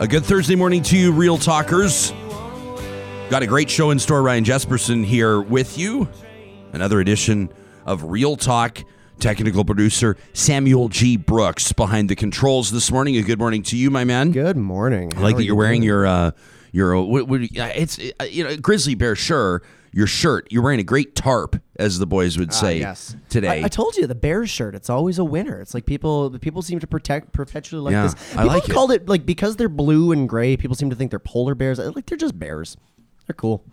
A good Thursday morning to you, Real Talkers. Got a great show in store. Ryan Jesperson here with you. Another edition of Real Talk. Technical producer Samuel G. Brooks behind the controls this morning. A good morning to you, my man. Good morning. I like How that you're you wearing doing? your uh, your uh, what, what, uh, it's uh, you know grizzly bear sure your shirt. You're wearing a great tarp, as the boys would Ah, say yes. today. I, I told you the Bears shirt. It's always a winner. It's like people people seem to protect perpetually like Yeah, this. I like it. called it. like because they're blue and gray. People seem to think they're polar bears. Like they're just bears. They're cool.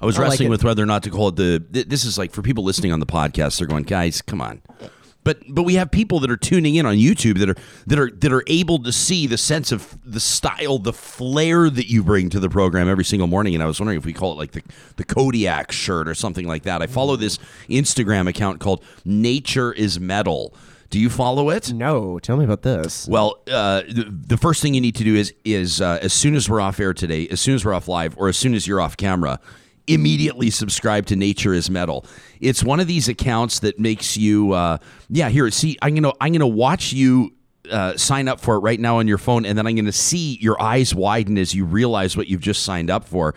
I was I wrestling it. with whether or not to call it the. This is like for people listening on the podcast. They're going, guys, come on. But but we have people that are tuning in on YouTube that are that are that are able to see the sense of the style, the flair that you bring to the program every single morning. And I was wondering if we call it like the the Kodiak shirt or something like that. I follow this Instagram account called Nature is Metal. Do you follow it? No, tell me about this. Well, uh, the, the first thing you need to do is is uh, as soon as we're off air today, as soon as we're off live, or as soon as you're off camera, immediately subscribe to Nature is Metal. It's one of these accounts that makes you, uh, yeah. Here, see, I'm gonna I'm gonna watch you. Uh, sign up for it right now on your phone, and then I'm to see your eyes widen as you realize what you've just signed up for.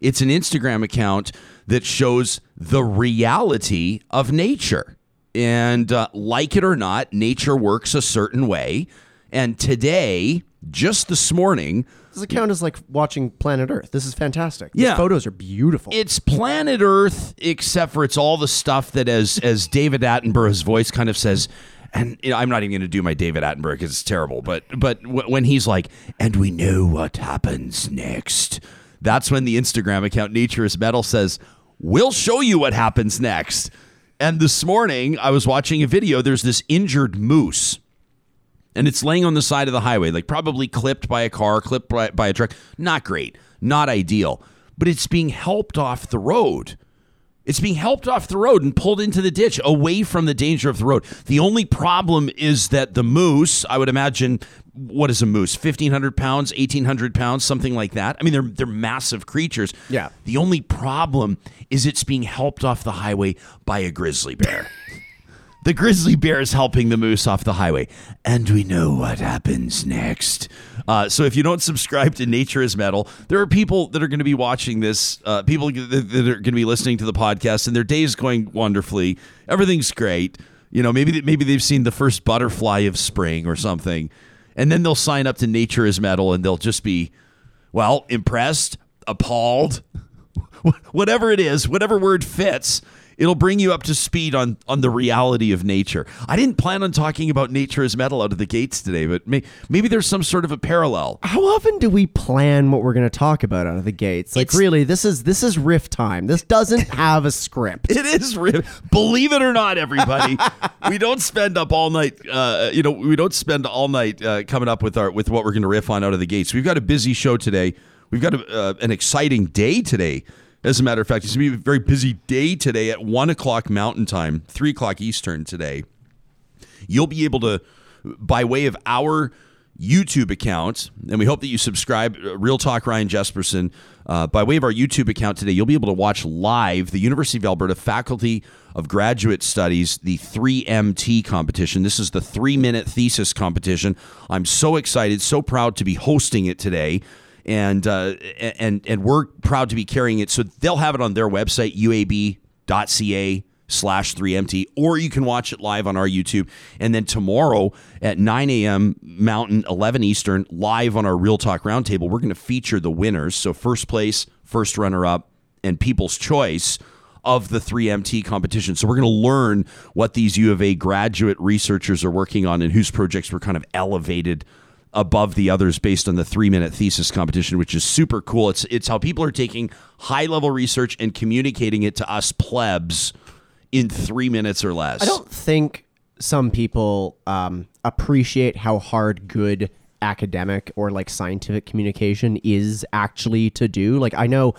It's an Instagram account that shows the reality of nature. And uh, like it or not, nature works a certain way. And today, just this morning, This account is like watching Planet Earth. This is fantastic. Yeah. These photos are beautiful. it's planet Earth, except for it's all the stuff that, as as David Attenborough's voice kind of says, and you know, I'm not even going to do my David Attenborough because it's terrible. But but w- when he's like, and we know what happens next, that's when the Instagram account Nature is Metal says, we'll show you what happens next. And this morning, I was watching a video. There's this injured moose and it's laying on the side of the highway, like probably clipped by a car, clipped by, by a truck. Not great, not ideal, but it's being helped off the road. It's being helped off the road and pulled into the ditch away from the danger of the road. The only problem is that the moose, I would imagine, what is a moose? 1,500 pounds, 1,800 pounds, something like that. I mean, they're, they're massive creatures. Yeah. The only problem is it's being helped off the highway by a grizzly bear. The grizzly bear is helping the moose off the highway. And we know what happens next. Uh, so if you don't subscribe to Nature is Metal, there are people that are going to be watching this, uh, people that are going to be listening to the podcast, and their day is going wonderfully. Everything's great. You know, maybe maybe they've seen the first butterfly of spring or something. And then they'll sign up to Nature is Metal and they'll just be, well, impressed, appalled, whatever it is, whatever word fits, it'll bring you up to speed on on the reality of nature. I didn't plan on talking about nature as metal out of the gates today, but may, maybe there's some sort of a parallel. How often do we plan what we're going to talk about out of the gates? Like It's- really, this is this is riff time. This doesn't have a script. It is riff. Believe it or not, everybody, we don't spend up all night. Uh, you know, we don't spend all night uh, coming up with our with what we're going to riff on out of the gates. We've got a busy show today. We've got a, uh, an exciting day today. As a matter of fact, it's going to be a very busy day today at one o'clock Mountain Time, three o'clock Eastern today. You'll be able to, by way of our YouTube account, and we hope that you subscribe, uh, Real Talk Ryan Jesperson, uh, by way of our YouTube account today, you'll be able to watch live the University of Alberta Faculty of Graduate Studies, the 3MT competition. This is the three minute thesis competition. I'm so excited, so proud to be hosting it today. And, uh, and and we're proud to be carrying it. So they'll have it on their website, uab.ca slash 3MT, or you can watch it live on our YouTube. And then tomorrow at 9 a.m. Mountain, 11 Eastern, live on our Real Talk Roundtable, we're going to feature the winners. So, first place, first runner up, and people's choice of the 3MT competition. So, we're going to learn what these U of A graduate researchers are working on and whose projects were kind of elevated above the others based on the three minute thesis competition, which is super cool. It's it's how people are taking high level research and communicating it to us plebs in three minutes or less. I don't think some people um, appreciate how hard good academic or like scientific communication is actually to do. Like I know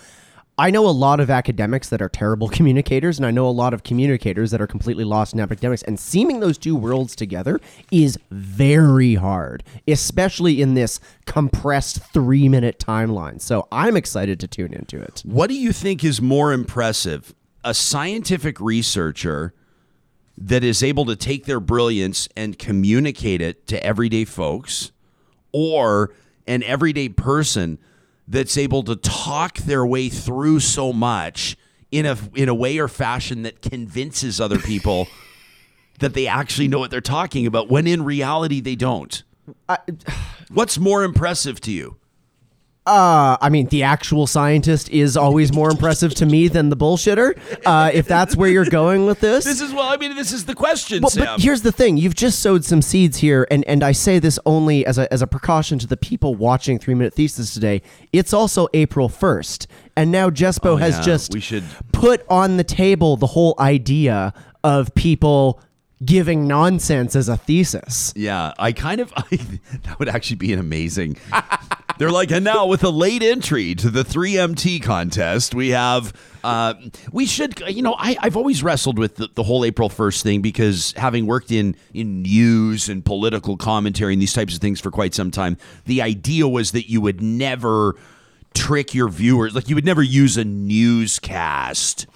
I know a lot of academics that are terrible communicators, and I know a lot of communicators that are completely lost in academics. And seaming those two worlds together is very hard, especially in this compressed three minute timeline. So I'm excited to tune into it. What do you think is more impressive? A scientific researcher that is able to take their brilliance and communicate it to everyday folks, or an everyday person that's able to talk their way through so much in a in a way or fashion that convinces other people that they actually know what they're talking about when in reality they don't. What's more impressive to you? Uh, I mean, the actual scientist is always more impressive to me than the bullshitter. Uh, if that's where you're going with this. This is well, I mean, this is the question, Well, Sam. but here's the thing: you've just sowed some seeds here, and and I say this only as a as a precaution to the people watching Three Minute Thesis today. It's also April first, and now Jespo has Oh, yeah, just we should- put on the table the whole idea of people giving nonsense as a thesis. Yeah, I kind of I, that would actually be an amazing. They're like, and now with a late entry to the 3MT contest, we have. Uh, we should, you know, I, I've always wrestled with the, the whole April 1st thing because having worked in in news and political commentary and these types of things for quite some time, the idea was that you would never trick your viewers, like you would never use a newscast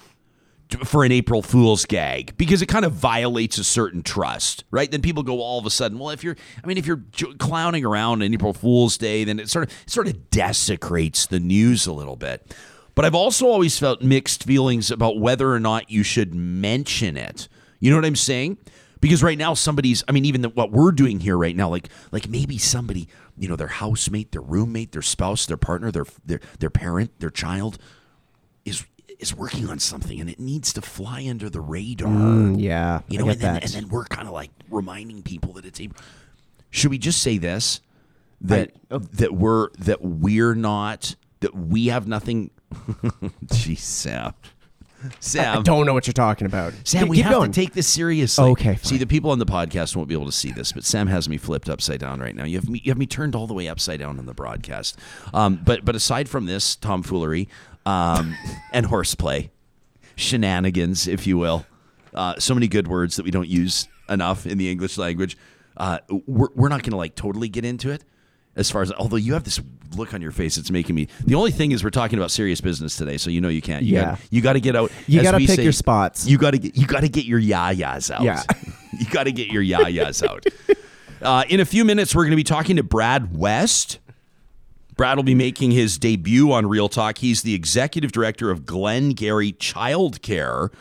for an April Fool's gag because it kind of violates a certain trust, right? Then people go all of a sudden, well, if you're, I mean, if you're clowning around on April Fool's Day, then it sort of sort of desecrates the news a little bit. But I've also always felt mixed feelings about whether or not you should mention it. You know what I'm saying? Because right now somebody's, I mean, even the, what we're doing here right now, like like maybe somebody, you know, their housemate, their roommate, their spouse, their partner, their their their parent, their child is is working on something and it needs to fly under the radar. Mm, yeah, you know, and then, and then we're kind of like reminding people that it's April. Should we just say this that I- oh. that we're that we're not that we have nothing? Jeez, Sam, I don't know what you're talking about. Sam, Keep- we have going. to take this seriously. Okay, See, the people on the podcast won't be able to see this, but Sam has me flipped upside down right now. You have me, you have me turned all the way upside down on the broadcast. Um, but but aside from this tomfoolery um, and horseplay, shenanigans, if you will, uh, so many good words that we don't use enough in the English language. Uh, we're we're not going to like totally get into it. As far as although you have this look on your face, it's making me. The only thing is we're talking about serious business today, so you know you can't. You Yeah. Gotta, you got to get out. You gotta pick say, your spots. You got to get. You got to get your yayas out. Yeah. you got to get your yayas out. Uh, in a few minutes, we're going to be talking to Brad West. Brad will be making his debut on Real Talk. He's the executive director of Glengarry Childcare.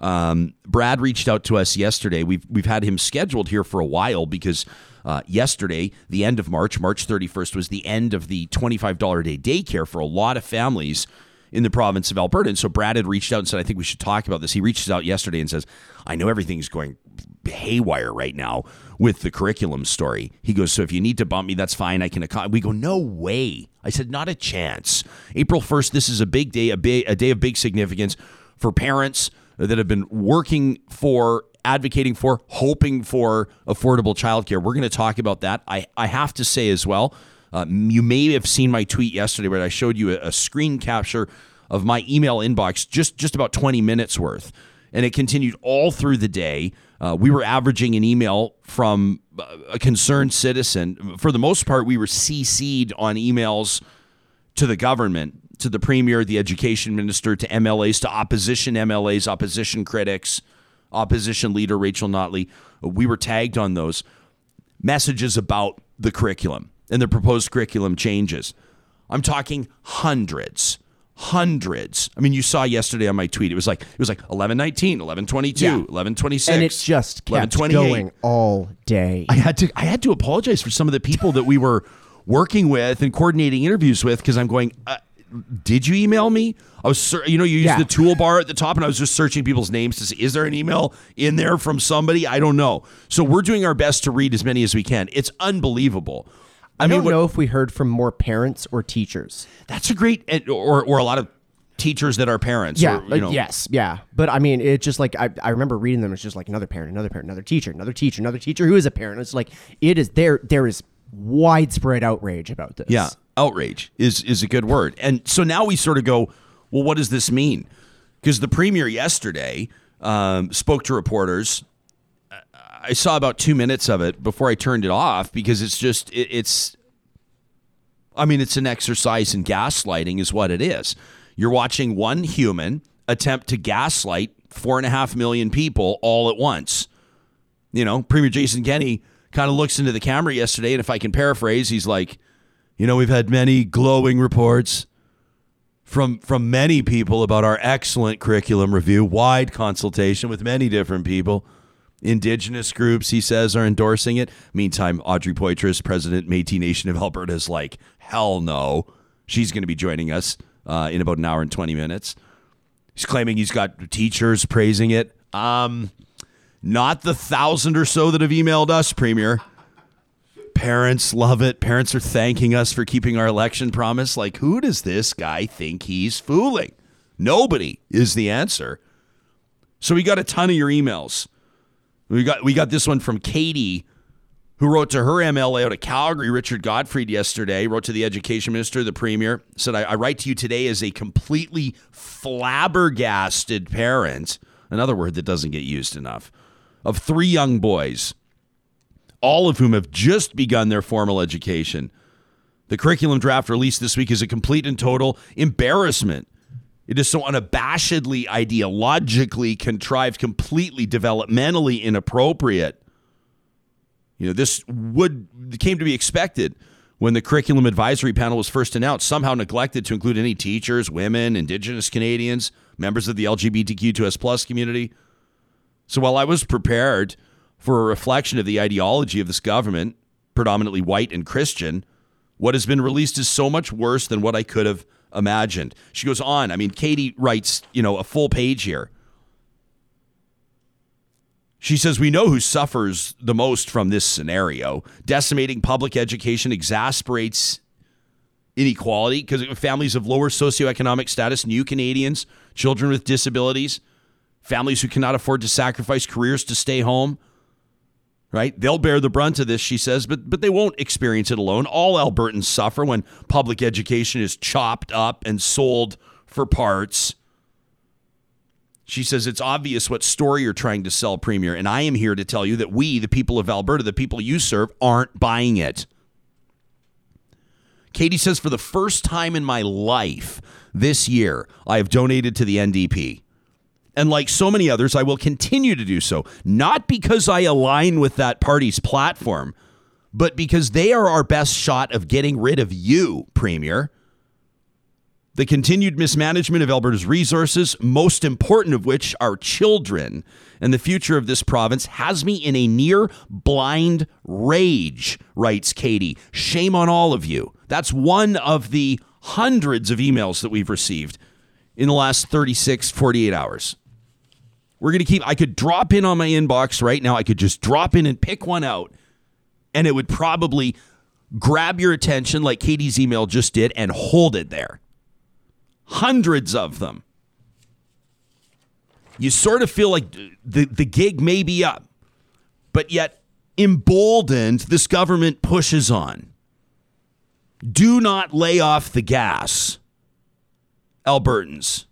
Um, Brad reached out to us yesterday. We've we've had him scheduled here for a while because uh, yesterday, the end of March, March 31st, was the end of the $25 a day daycare for a lot of families in the province of Alberta. And so Brad had reached out and said, I think we should talk about this. He reaches out yesterday and says, I know everything's going haywire right now with the curriculum story. He goes, So if you need to bump me, that's fine. I can accommodate. We go, No way. I said, Not a chance. April 1st, this is a big day, a, big, a day of big significance for parents that have been working for, advocating for, hoping for affordable childcare. We're going to talk about that. I, I have to say as well, uh, you may have seen my tweet yesterday where I showed you a, a screen capture of my email inbox, just just about 20 minutes worth, and it continued all through the day. Uh, we were averaging an email from uh, a concerned citizen. For the most part, we were CC'd on emails to the government, to the premier, the education minister, to MLAs, to opposition MLAs, opposition critics, opposition leader Rachel Notley. We were tagged on those messages about the curriculum and the proposed curriculum changes. I'm talking hundreds. Hundreds. I mean, you saw yesterday on my tweet. It was like it was like 1119, 1122, Yeah. 1126. and it just kept 1128. going all day. I had to I had to apologize for some of the people that we were working with and coordinating interviews with because I'm going. Uh, did you email me? I was, you know, you use Yeah. the toolbar at the top, and I was just searching people's names to see is there an email in there from somebody? I don't know. So we're doing our best to read as many as we can. It's unbelievable. I, I mean, don't what- know if we heard from more parents or teachers. that's a great, and- or or a lot of teachers that are parents. Yeah. or, you uh, know, yes. Yeah. But I mean, it's just like I, I remember reading them. It's just like another parent, another parent, another teacher, another teacher, another teacher who is a parent. It's like it is there. There is widespread outrage about this. Yeah, outrage is is a good word. And so now we sort of go, well, what does this mean? Because the premier yesterday um, spoke to reporters. I- saw about two minutes of it before I turned it off because it's just it, it's. I mean, it's an exercise in gaslighting, is what it is. You're watching one human attempt to gaslight four and a half million people all at once. You know, Premier Jason Kenney kind of looks into the camera yesterday, and if I can paraphrase, he's like, You know, we've had many glowing reports from from many people about our excellent curriculum review, wide consultation with many different people. Indigenous groups, he says, are endorsing it. Meantime, Audrey Poitras, President Métis Nation of Alberta, is like, hell no. She's going to be joining us uh, in about an hour and 20 minutes. He's claiming he's got teachers praising it. Um, not the thousand or so that have emailed us, Premier. Parents love it. Parents are thanking us for keeping our election promise. Like, who does this guy think he's fooling? Nobody is the answer. So we got a ton of your emails. We got we got this one from Katie, who wrote to her MLA out of Calgary, Richard Gotfried, yesterday. Wrote to the education minister, the premier, said, I, I write to you today as a completely flabbergasted parent, another word that doesn't get used enough, of three young boys, all of whom have just begun their formal education. The curriculum draft released this week is a complete and total embarrassment. It is so unabashedly ideologically contrived, completely developmentally inappropriate. You know, this would came to be expected when the curriculum advisory panel was first announced, somehow neglected to include any teachers, women, indigenous Canadians, members of the LGBTQ2S plus community. So while I was prepared for a reflection of the ideology of this government, predominantly white and Christian, what has been released is so much worse than what I could have imagined. She goes on. I mean, Katie writes, you know, a full page here. She says, We know who suffers the most from this scenario. Decimating public education exasperates inequality because families of lower socioeconomic status, new Canadians, children with disabilities, families who cannot afford to sacrifice careers to stay home, right? They'll bear the brunt of this, she says, but but they won't experience it alone. All Albertans suffer when public education is chopped up and sold for parts. She says it's obvious what story you're trying to sell, Premier, and I am here to tell you that we, the people of Alberta, the people you serve, aren't buying it. Katie says, for the first time in my life this year, I have donated to the NDP. And like so many others, I will continue to do so, not because I align with that party's platform, but because they are our best shot of getting rid of you, Premier. The continued mismanagement of Alberta's resources, most important of which are children, and the future of this province has me in a near blind rage, writes Katie. Shame on all of you. That's one of the hundreds of emails that we've received in the last 36, 48 hours. We're going to keep, I could drop in on my inbox right now. I could just drop in and pick one out, and it would probably grab your attention like Katie's email just did and hold it there. Hundreds of them. You sort of feel like the, the gig may be up, but yet emboldened, this government pushes on. Do not lay off the gas, Albertans.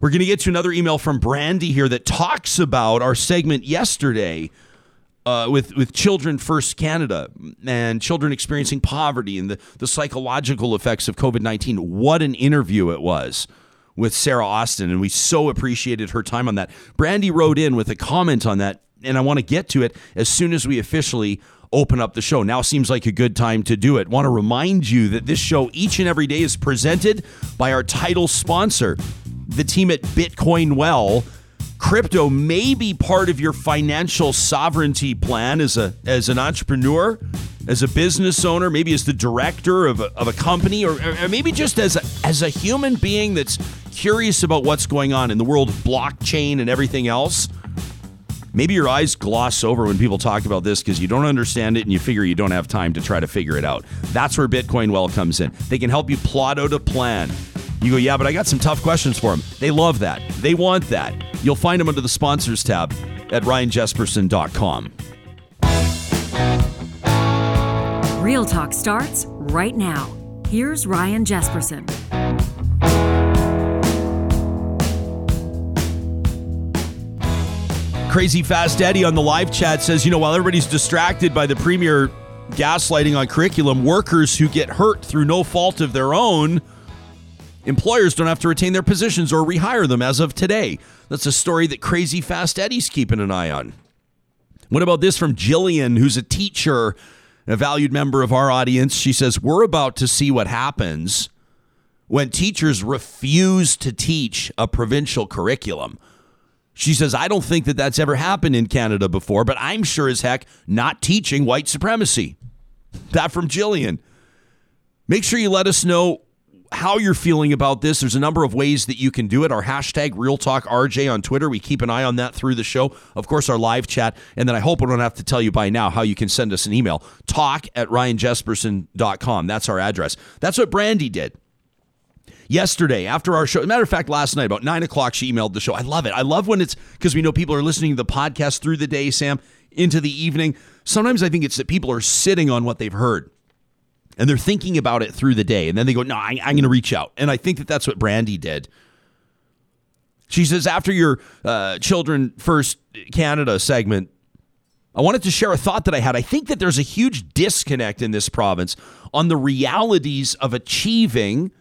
We're going to get to another email from Brandy here that talks about our segment yesterday uh, with with Children First Canada and children experiencing poverty and the, the psychological effects of COVID 19. What an interview it was with Sara Austin, and we so appreciated her time on that. Brandy wrote in with a comment on that, and I want to get to it as soon as we officially open up the show. Now seems like a good time to do it. Want to remind you that this show each and every day is presented by our title sponsor, the team at Bitcoin Well. Crypto may be part of your financial sovereignty plan as a as an entrepreneur, as a business owner, maybe as the director of a, of a company, or, or maybe just as a, as a human being that's curious about what's going on in the world of blockchain and everything else. Maybe your eyes gloss over when people talk about this because you don't understand it and you figure you don't have time to try to figure it out. That's where Bitcoin Well comes in. They can help you plot out a plan. You go, yeah, but I got some tough questions for them. They love that. They want that. You'll find them under the sponsors tab at ryanjesperson.com. Real Talk starts right now. Here's Ryan Jesperson. Crazy Fast Eddie on the live chat says, you know, while everybody's distracted by the premier gaslighting on curriculum, workers who get hurt through no fault of their own, employers don't have to retain their positions or rehire them as of today. That's a story that Crazy Fast Eddie's keeping an eye on. What about this from Jillian, who's a teacher a valued member of our audience. She says, We're about to see what happens when teachers refuse to teach a provincial curriculum. She says, I don't think that that's ever happened in Canada before, but I'm sure as heck not teaching white supremacy. That from Jillian. Make sure you let us know how you're feeling about this. There's a number of ways that you can do it. Our hashtag Real Talk RJ on Twitter. We keep an eye on that through the show. Of course, our live chat. And then I hope I don't have to tell you by now how you can send us an email. Talk at ryanjesperson.com. That's our address. That's what Brandy did yesterday after our show. matter of fact, last night about nine o'clock, she emailed the show. I love it. I love when it's because we know people are listening to the podcast through the day, Sam, into the evening. Sometimes I think it's that people are sitting on what they've heard and they're thinking about it through the day. And then they go, no, I, am going to reach out. And I think that that's what Brandy did. She says, after your uh, Children First Canada segment, I wanted to share a thought that I had. I think that there's a huge disconnect in this province on the realities of achieving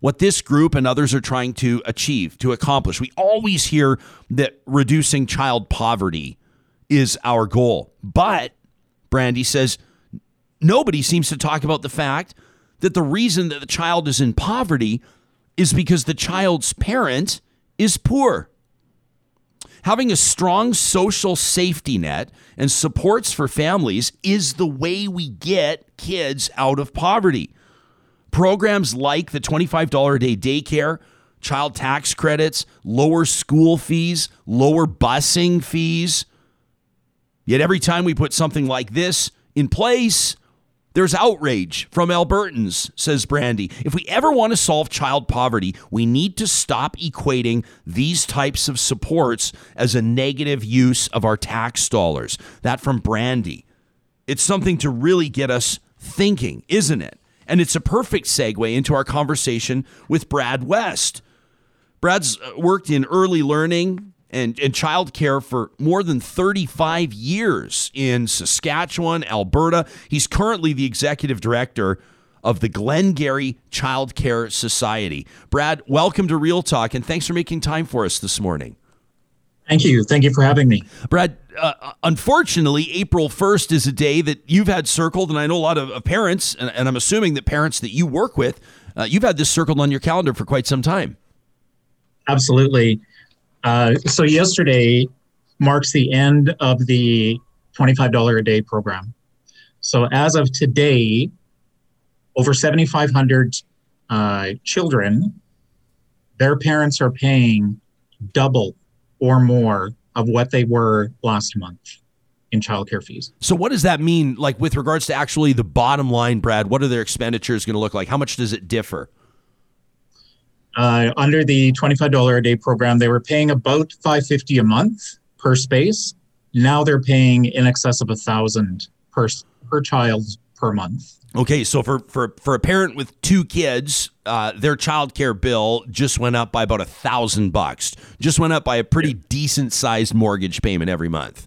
what this group and others are trying to achieve, to accomplish. We always hear that reducing child poverty is our goal. But Brandy says nobody seems to talk about the fact that the reason that the child is in poverty is because the child's parent is poor. Having a strong social safety net and supports for families is the way we get kids out of poverty. Programs like the $25 a day daycare, child tax credits, lower school fees, lower busing fees. Yet every time we put something like this in place, there's outrage from Albertans, says Brandy. If we ever want to solve child poverty, we need to stop equating these types of supports as a negative use of our tax dollars. That from Brandy. It's something to really get us thinking, isn't it? And it's a perfect segue into our conversation with Brad West. Brad's uh, worked in early learning and, and childcare for more than 35 years in Saskatchewan, Alberta. He's currently the executive director of the Glengarry Child Care Society. Brad, welcome to Real Talk and thanks for making time for us this morning. Thank you. Thank you for having me. Brad, uh, unfortunately, April 1st is a day that you've had circled, and I know a lot of, of parents, and, and, I'm assuming that parents that you work with, uh, you've had this circled on your calendar for quite some time. Absolutely. Uh, so, yesterday marks the end of the $25 a day program. So, as of today, over 7,500 uh, children, their parents are paying double or more of what they were last month in childcare fees. So what does that mean like with regards to actually the bottom line, Brad? What are their expenditures going to look like? How much does it differ? Uh, under the $25 a day program, they were paying about 550 a month per space. Now they're paying in excess of a thousand per per child per month. Okay, so for for for a parent with two kids, uh, their child care bill just went up by about a thousand bucks. Just went up by a pretty decent sized mortgage payment every month.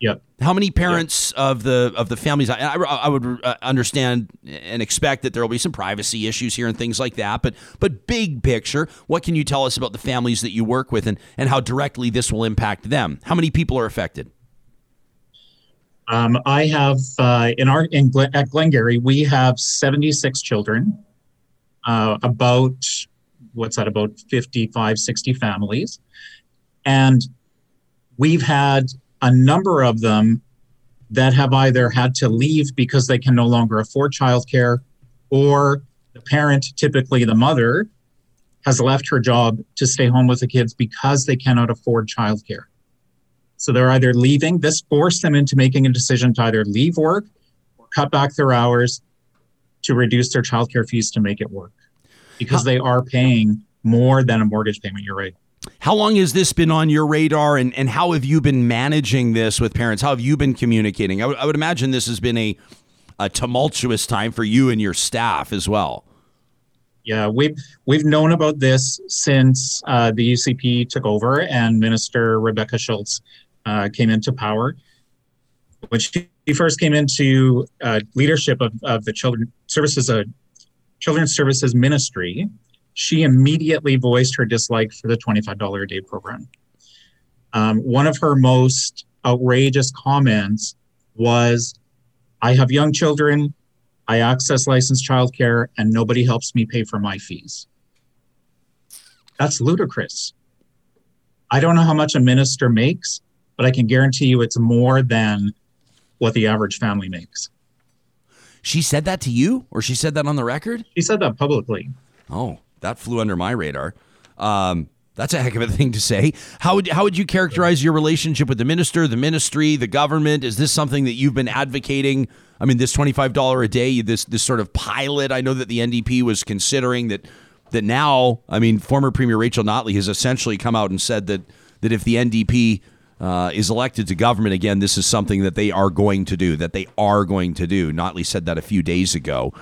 Yep. How many parents yep. of the of the families? I, I, I, would uh, understand and expect that there will be some privacy issues here and things like that. But but big picture, what can you tell us about the families that you work with and and how directly this will impact them? How many people are affected? Um, I have uh, in our in at Glengarry, we have 76 children, uh, about what's that? About 55, 60 families, and we've had a number of them that have either had to leave because they can no longer afford childcare, or the parent, typically the mother, has left her job to stay home with the kids because they cannot afford childcare. So they're either leaving, this forced them into making a decision to either leave work or cut back their hours to reduce their childcare fees to make it work because they are paying more than a mortgage payment. You're right. How long has this been on your radar and, and how have you been managing this with parents? How have you been communicating? I, w- I would imagine this has been a, a tumultuous time for you and your staff as well. Yeah, we've we've known about this since uh, the UCP took over and Minister Rebecca Schulz uh, came into power. When she first came into uh, leadership of, of the Children Services, uh, Children's Services Ministry, she immediately voiced her dislike for the $25 a day program. Um, one of her most outrageous comments was, I have young children, I access licensed childcare, and nobody helps me pay for my fees. That's ludicrous. I don't know how much a minister makes, but I can guarantee you it's more than what the average family makes. She said that to you, or she said that on the record? She said that publicly. Oh, that flew under my radar. Um, that's a heck of a thing to say. How would how would you characterize your relationship with the minister, the ministry, the government? Is this something that you've been advocating? I mean, this twenty five dollar a day, this this sort of pilot. I know that the NDP was considering that that now. I mean, former Premier Rachel Notley has essentially come out and said that that if the NDP uh, is elected to government again, this is something that they are going to do. That they are going to do. Notley said that a few days ago.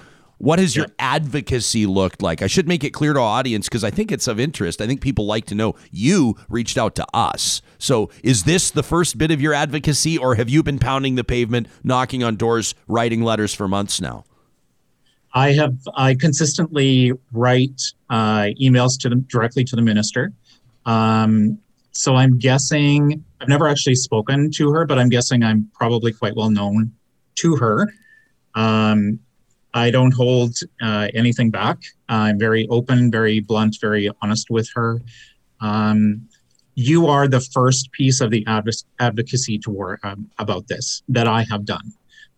What has your advocacy looked like? I should make it clear to our audience because I think it's of interest. I think people like to know you reached out to us. So, is this the first bit of your advocacy, or have you been pounding the pavement, knocking on doors, writing letters for months now? I have I consistently write uh, emails to them directly to the minister. Um, so I'm guessing I've never actually spoken to her, but I'm guessing I'm probably quite well known to her. Um, I don't hold uh, anything back. I'm very open, very blunt, very honest with her. Um, you are the first piece of the adv- advocacy to work um, about this that I have done.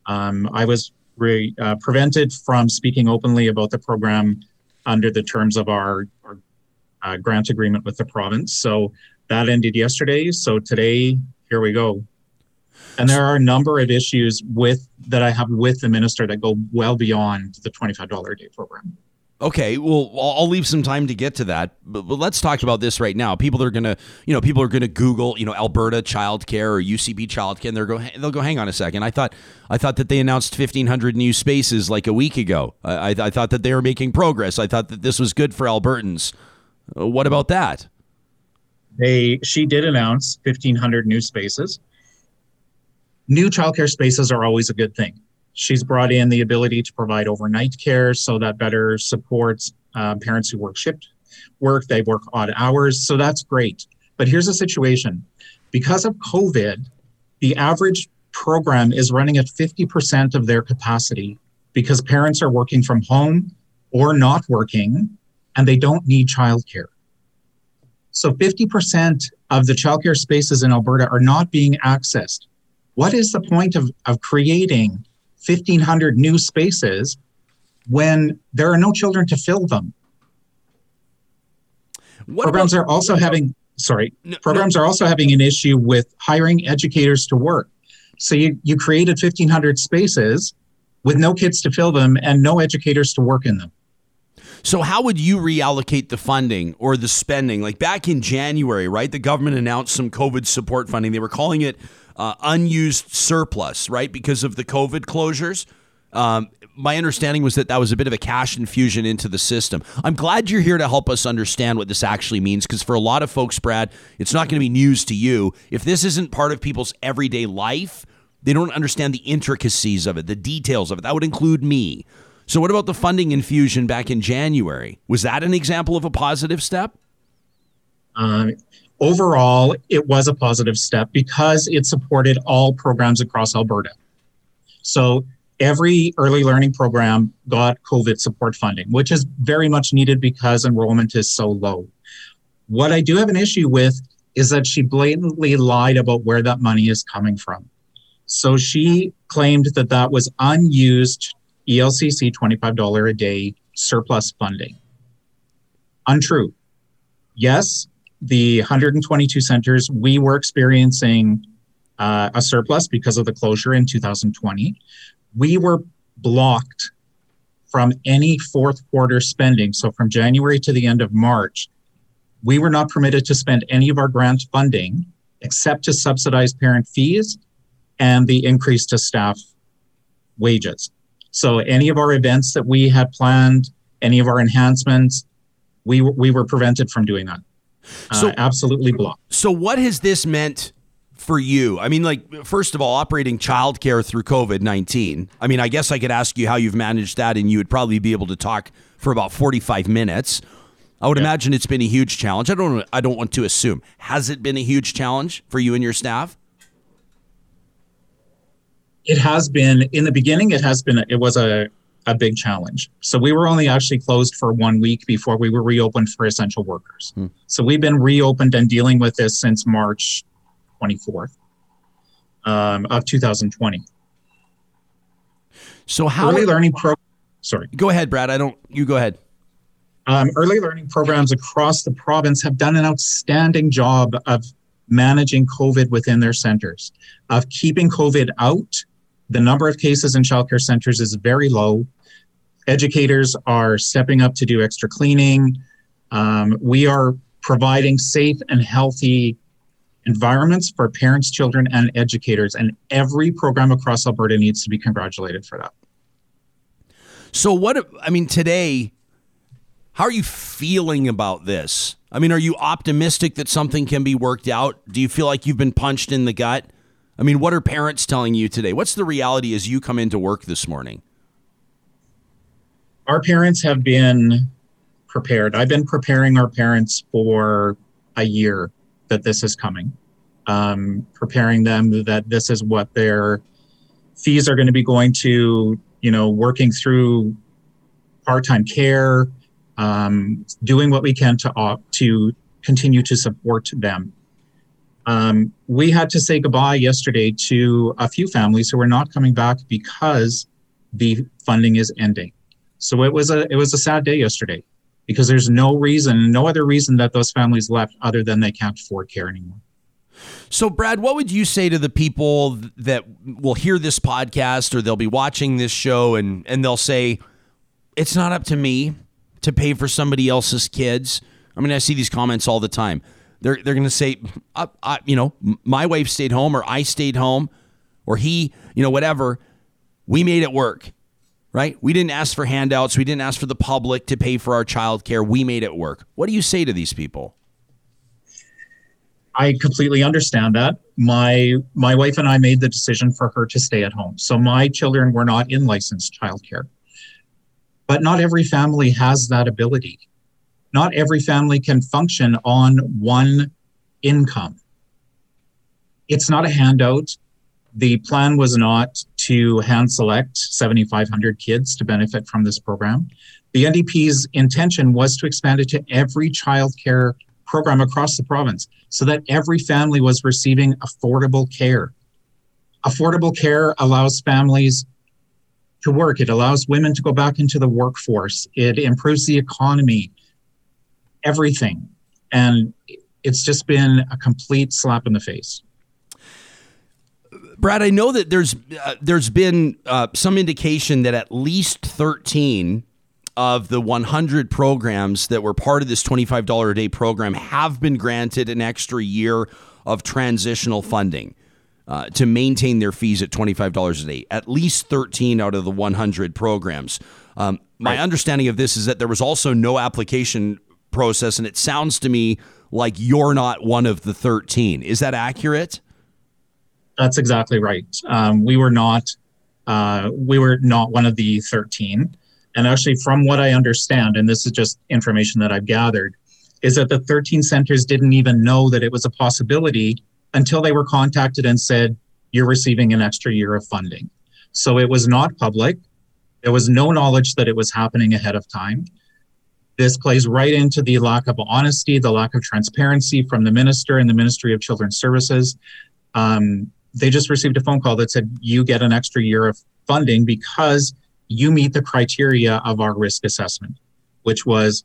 Um, I was re- uh, prevented from speaking openly about the program under the terms of our, our uh, grant agreement with the province. So that ended yesterday. So today, here we go. And there are a number of issues with that I have with the minister that go well beyond the $25 a day program. Okay, well, I'll leave some time to get to that, but, but let's talk about this right now. People are gonna, you know, people are gonna Google, you know, Alberta childcare or UCP childcare, and they're go, they'll go, hang on a second. I thought, I thought that they announced fifteen hundred new spaces like a week ago. I, I, I thought that they were making progress. I thought that this was good for Albertans. Uh, what about that? They, she did announce fifteen hundred new spaces new childcare spaces are always a good thing. She's brought in the ability to provide overnight care so that better supports uh, parents who work shift work, they work odd hours. So that's great. But here's a situation because of COVID, the average program is running at 50% of their capacity because parents are working from home or not working and they don't need childcare. So 50% of the childcare spaces in Alberta are not being accessed what is the point of, of creating 1,500 new spaces when there are no children to fill them? What programs about, are also having sorry no, programs no. are also having an issue with hiring educators to work so you, you created 1500 spaces with no kids to fill them and no educators to work in them so how would you reallocate the funding or the spending like back in january right the government announced some covid support funding they were calling it uh, unused surplus, right? Because of the COVID closures. Um, my understanding was that that was a bit of a cash infusion into the system. I'm glad you're here to help us understand what this actually means because for a lot of folks, Brad, it's not going to be news to you. If this isn't part of people's everyday life, they don't understand the intricacies of it, the details of it. That would include me. So, what about the funding infusion back in January? Was that an example of a positive step? Um, overall, it was a positive step because it supported all programs across Alberta. So every early learning program got COVID support funding, which is very much needed because enrollment is so low. What I do have an issue with is that she blatantly lied about where that money is coming from. So she claimed that that was unused ELCC $25 a day surplus funding. Untrue. Yes, the 122 centers, we were experiencing uh, a surplus because of the closure in 2020. We were blocked from any fourth quarter spending. So from January to the end of March, we were not permitted to spend any of our grant funding except to subsidize parent fees and the increase to staff wages. So any of our events that we had planned, any of our enhancements, we, we were prevented from doing that. Uh, so absolutely blocked. So what has this meant for you? I mean, like first of all, operating childcare through COVID nineteen. I mean, I guess I could ask you how you've managed that, and you would probably be able to talk for about forty five minutes. I would yeah. imagine it's been a huge challenge. I don't. I don't want to assume. Has it been a huge challenge for you and your staff? It has been in the beginning. It has been. It was a a big challenge. So we were only actually closed for one week before we were reopened for essential workers. Hmm. So we've been reopened and dealing with this since March 24th um, of 2020. So how early learning pro? Sorry, go ahead, Brad. I don't. You go ahead. Um, early learning programs across the province have done an outstanding job of managing COVID within their centers, of keeping COVID out. The number of cases in childcare centers is very low. Educators are stepping up to do extra cleaning. Um, we are providing safe and healthy environments for parents, children, and educators. And every program across Alberta needs to be congratulated for that. So, what, I mean, today, how are you feeling about this? I mean, are you optimistic that something can be worked out? Do you feel like you've been punched in the gut? I mean, what are parents telling you today? What's the reality as you come into work this morning? Our parents have been prepared. I've been preparing our parents for a year that this is coming, um, preparing them that this is what their fees are going to be going to, you know, working through part-time care, um, doing what we can to uh, to continue to support them. Um, we had to say goodbye yesterday to a few families who are not coming back because the funding is ending. So it was a it was a sad day yesterday because there's no reason, no other reason that those families left other than they can't afford care anymore. So, Brad, what would you say to the people that will hear this podcast or they'll be watching this show and, and they'll say, it's not up to me to pay for somebody else's kids? I mean, I see these comments all the time. They're, they're going to say, I, I, you know, my wife stayed home or I stayed home or he, you know, whatever. We made it work right? We didn't ask for handouts. We didn't ask for the public to pay for our childcare. We made it work. What do you say to these people? I completely understand that. My my wife and I made the decision for her to stay at home. So my children were not in licensed childcare. But not every family has that ability. Not every family can function on one income. It's not a handout the plan was not to hand select 7,500 kids to benefit from this program. The NDP's intention was to expand it to every childcare program across the province so that every family was receiving affordable care. Affordable care allows families to work, it allows women to go back into the workforce, it improves the economy, everything. And it's just been a complete slap in the face. Brad, I know that there's uh, there's been uh, some indication that at least 13 of the 100 programs that were part of this $25 a day program have been granted an extra year of transitional funding uh, to maintain their fees at $25 a day. At least 13 out of the 100 programs. Um, my right. understanding of this is that there was also no application process, and it sounds to me like you're not one of the 13. Is that accurate? That's exactly right. Um, we were not uh, we were not one of the 13. And actually, from what I understand, and this is just information that I've gathered, is that the 13 centers didn't even know that it was a possibility until they were contacted and said, You're receiving an extra year of funding. So it was not public. There was no knowledge that it was happening ahead of time. This plays right into the lack of honesty, the lack of transparency from the minister and the Ministry of Children's Services. Um, they just received a phone call that said you get an extra year of funding because you meet the criteria of our risk assessment, which was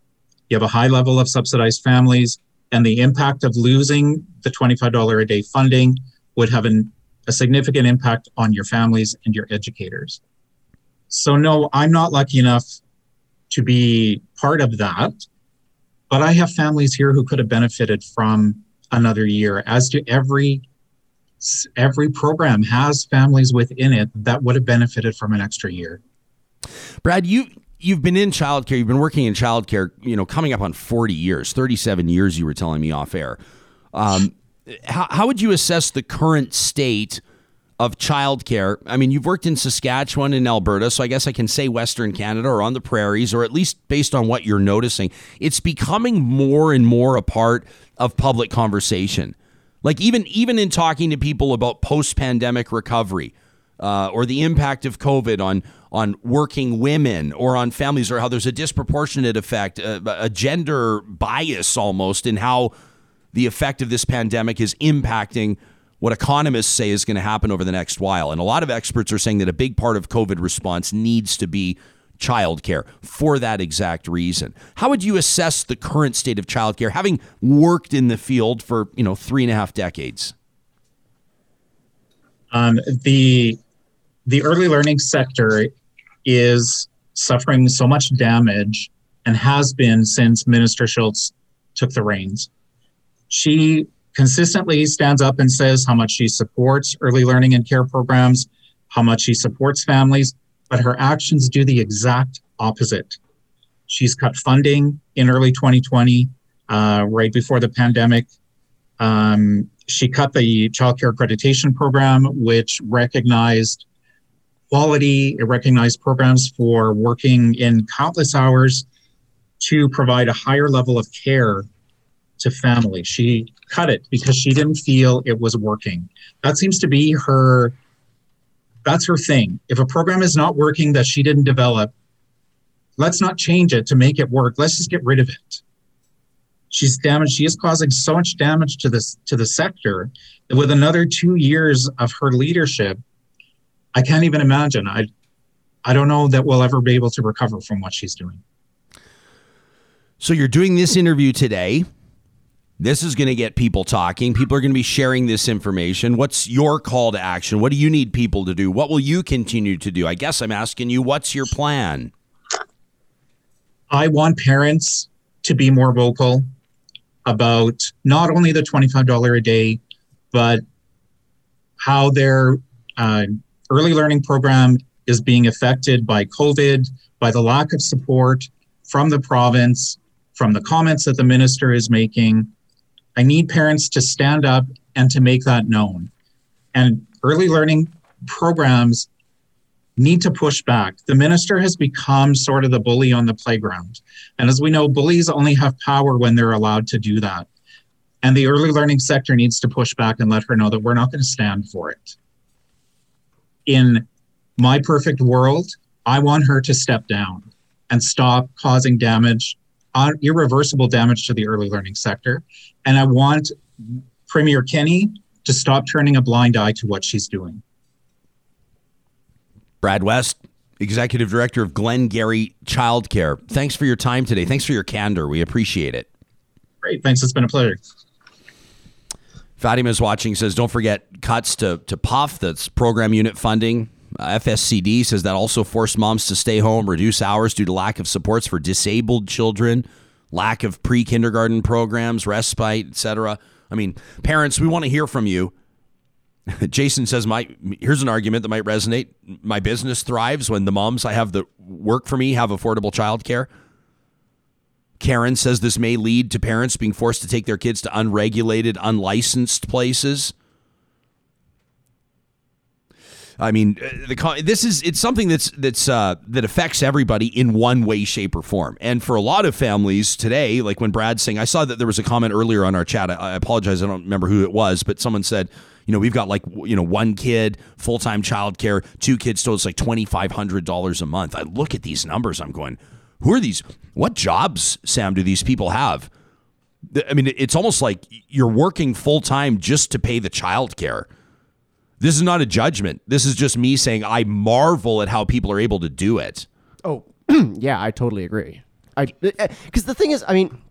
you have a high level of subsidized families, and the impact of losing the $25 a day funding would have an, a significant impact on your families and your educators. So, no, I'm not lucky enough to be part of that, but I have families here who could have benefited from another year, as do every every program has families within it that would have benefited from an extra year. Brad, you you've been in childcare, you've been working in childcare, you know, coming up on 40 years, 37 years you were telling me off air. Um, how, how would you assess the current state of childcare? I mean, you've worked in Saskatchewan and Alberta, so I guess I can say Western Canada or on the prairies, or at least based on what you're noticing, it's becoming more and more a part of public conversation. Like even even in talking to people about post-pandemic recovery, uh, or the impact of COVID on on working women or on families, or how there's a disproportionate effect, a, a gender bias almost in how the effect of this pandemic is impacting what economists say is going to happen over the next while. And a lot of experts are saying that a big part of COVID response needs to be childcare for that exact reason. How would you assess the current state of childcare, having worked in the field for you know three and a half decades? Um, the the early learning sector is suffering so much damage and has been since Minister Schulz took the reins. She consistently stands up and says how much she supports early learning and care programs, how much she supports families, but her actions do the exact opposite. She's cut funding in early 2020, uh, right before the pandemic. Um, she cut the child care accreditation program, which recognized quality, it recognized programs for working in countless hours to provide a higher level of care to families. She cut it because she didn't feel it was working. That seems to be her that's her thing. If a program is not working that she didn't develop, let's not change it to make it work. Let's just get rid of it. She's damaged. She is causing so much damage to this to the sector that with another two years of her leadership, I can't even imagine. I I don't know that we'll ever be able to recover from what she's doing. So you're doing this interview today. This is going to get people talking. People are going to be sharing this information. What's your call to action? What do you need people to do? What will you continue to do? I guess I'm asking you, what's your plan? I want parents to be more vocal about not only the $25 a day, but how their uh, early learning program is being affected by COVID, by the lack of support from the province, from the comments that the minister is making, I need parents to stand up and to make that known. And early learning programs need to push back. The minister has become sort of the bully on the playground. And as we know, bullies only have power when they're allowed to do that. And the early learning sector needs to push back and let her know that we're not going to stand for it. In my perfect world, I want her to step down and stop causing damage, uh, irreversible damage to the early learning sector, and I want Premier Kenney to stop turning a blind eye to what she's doing. Brad West, Executive Director of Glengarry Childcare. Thanks for your time today. Thanks for your candor. We appreciate it. Great. Thanks. It's been a pleasure. Fatima is watching, says, don't forget cuts to, to PUF, that's program unit funding. FSCD says that also forced moms to stay home, reduce hours due to lack of supports for disabled children lack of pre-kindergarten programs, respite, etc. I mean, parents, we want to hear from you. Jason says, "My here's an argument that might resonate. My business thrives when the moms I have that work for me have affordable childcare." Karen says this may lead to parents being forced to take their kids to unregulated, unlicensed places. I mean, uh, the this is it's something that's that's uh, that affects everybody in one way, shape, or form. And for a lot of families today, like when Brad's saying, I saw that there was a comment earlier on our chat. I, I apologize, I don't remember who it was, but someone said, you know, we've got like you know one kid, full time childcare, two kids, so it's like twenty five hundred dollars a month. I look at these numbers, I'm going, who are these? What jobs, Sam, do these people have? I mean, it's almost like you're working full time just to pay the childcare. This is not a judgment. This is just me saying I marvel at how people are able to do it. Oh, yeah, I totally agree. I because uh, uh, the thing is, I mean,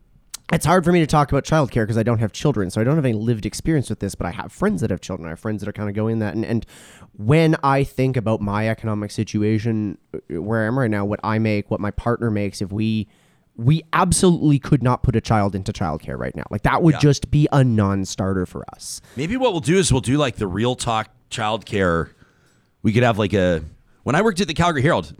it's hard for me to talk about childcare because I don't have children, so I don't have any lived experience with this. But I have friends that have children. I have friends that are kind of going that, and and when I think about my economic situation, uh, where I am right now, what I make, what my partner makes, if we we absolutely could not put a child into childcare right now. Like that would yeah. just be a non-starter for us. Maybe what we'll do is we'll do like the real talk childcare. We could have like a. When I worked at the Calgary Herald,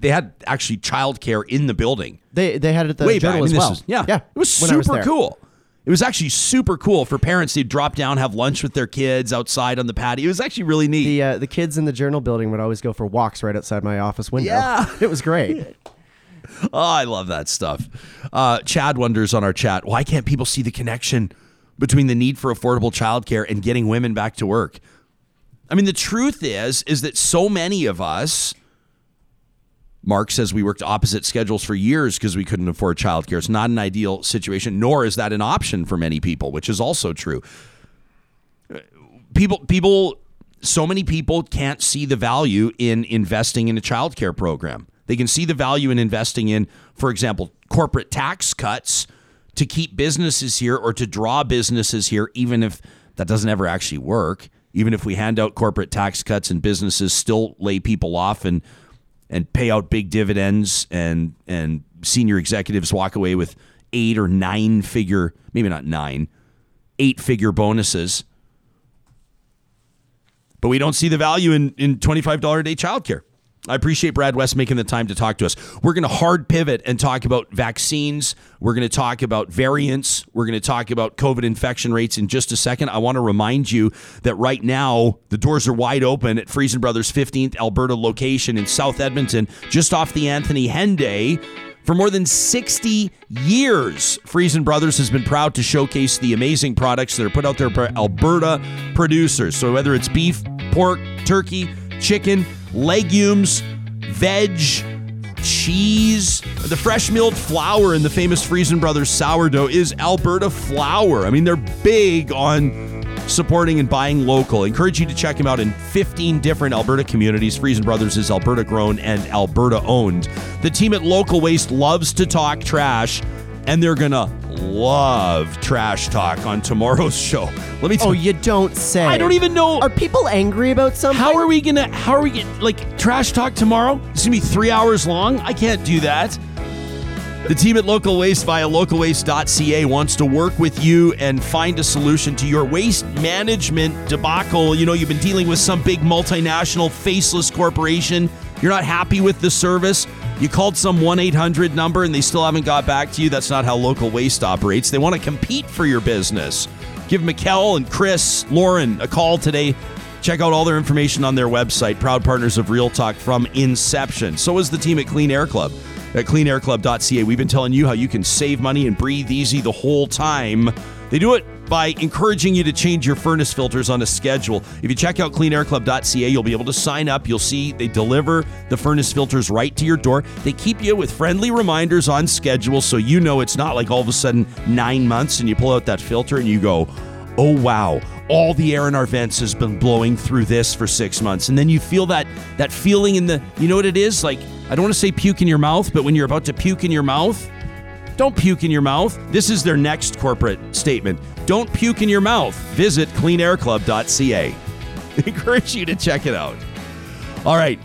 they had actually childcare in the building. They they had it at the Way back. as well. Was, yeah, yeah. It was super was cool. It was actually super cool for parents. They'd drop down, have lunch with their kids outside on the patio. It was actually really neat. The uh, the kids in the Journal building would always go for walks right outside my office window. Yeah, it was great. oh, I love that stuff. Uh, Chad wonders on our chat why can't people see the connection between the need for affordable childcare and getting women back to work? I mean, the truth is, is that so many of us, Mark says we worked opposite schedules for years because we couldn't afford childcare. It's not an ideal situation, nor is that an option for many people, which is also true. People, people, so many people can't see the value in investing in a childcare program. They can see the value in investing in, for example, corporate tax cuts to keep businesses here or to draw businesses here, even if that doesn't ever actually work even if we hand out corporate tax cuts and businesses still lay people off and and pay out big dividends and and senior executives walk away with eight or nine figure maybe not nine eight figure bonuses. But we don't see the value in in $25 a day childcare I appreciate Brad West making the time to talk to us. We're going to hard pivot and talk about vaccines. We're going to talk about variants. We're going to talk about COVID infection rates in just a second. I want to remind you that right now, the doors are wide open at Freson Brothers' 15th Alberta location in South Edmonton, just off the Anthony Henday. For more than 60 years, Freson Brothers has been proud to showcase the amazing products that are put out there by Alberta producers. So whether it's beef, pork, turkey, chicken, legumes, veg, cheese. The fresh milled flour in the famous Freson Brothers sourdough is Alberta flour. I mean, they're big on supporting and buying local. I encourage you to check them out in 15 different Alberta communities. Freson Brothers is Alberta grown and Alberta owned. The team at Local Waste loves to talk trash and they're gonna love trash talk on tomorrow's show. Let me oh, tell you Oh, you don't say. I don't even know. Are people angry about something? How are we gonna? How are we get like trash talk tomorrow? It's gonna be three hours long. I can't do that. The team at Local Waste via localwaste.ca wants to work with you and find a solution to your waste management debacle. You know, you've been dealing with some big multinational faceless corporation. You're not happy with the service. You called some 1 800 number and they still haven't got back to you. That's not how Local Waste operates. They want to compete for your business. Give Mikkel and Chris, Lauren a call today. Check out all their information on their website, proud partners of Real Talk from inception. So is the team at Clean Air Club at cleanairclub.ca. We've been telling you how you can save money and breathe easy the whole time. They do it by encouraging you to change your furnace filters on a schedule. If you check out cleanairclub.ca, you'll be able to sign up. You'll see they deliver the furnace filters right to your door. They keep you with friendly reminders on schedule so you know it's not like all of a sudden nine months and you pull out that filter and you go, oh wow, all the air in our vents has been blowing through this for six months. And then you feel that that feeling in the you know what it is? Like, I don't want to say puke in your mouth, but when you're about to puke in your mouth, don't puke in your mouth. This is their next corporate statement. Don't puke in your mouth. Visit cleanairclub.ca. Encourage you to check it out. All right.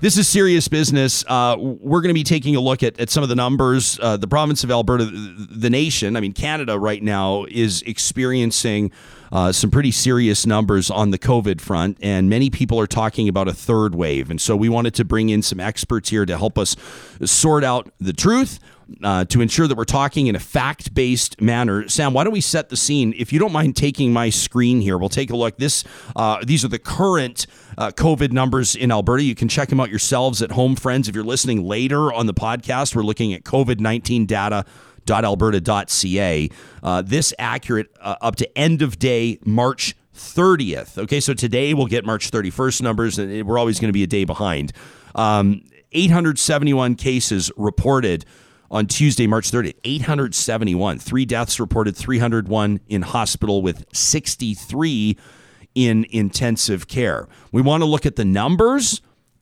This is serious business. Uh, we're going to be taking a look at, at some of the numbers. Uh, the province of Alberta, the nation, I mean, Canada right now is experiencing uh, some pretty serious numbers on the COVID front, and many people are talking about a third wave. And so we wanted to bring in some experts here to help us sort out the truth. Uh, to ensure that we're talking in a fact based manner. Sam, why don't we set the scene? If you don't mind taking my screen here, we'll take a look. This, uh, these are the current uh, COVID numbers in Alberta. You can check them out yourselves at home, friends. If you're listening later on the podcast, we're looking at COVID 19 data alberta.ca. Uh, this accurate uh, up to end of day March 30th. Okay, so today we'll get March 31st numbers, and we're always going to be a day behind. Um, 871 cases reported on Tuesday, March 30th. 871. Three deaths reported, 301 in hospital with 63 in intensive care. We want to look at the numbers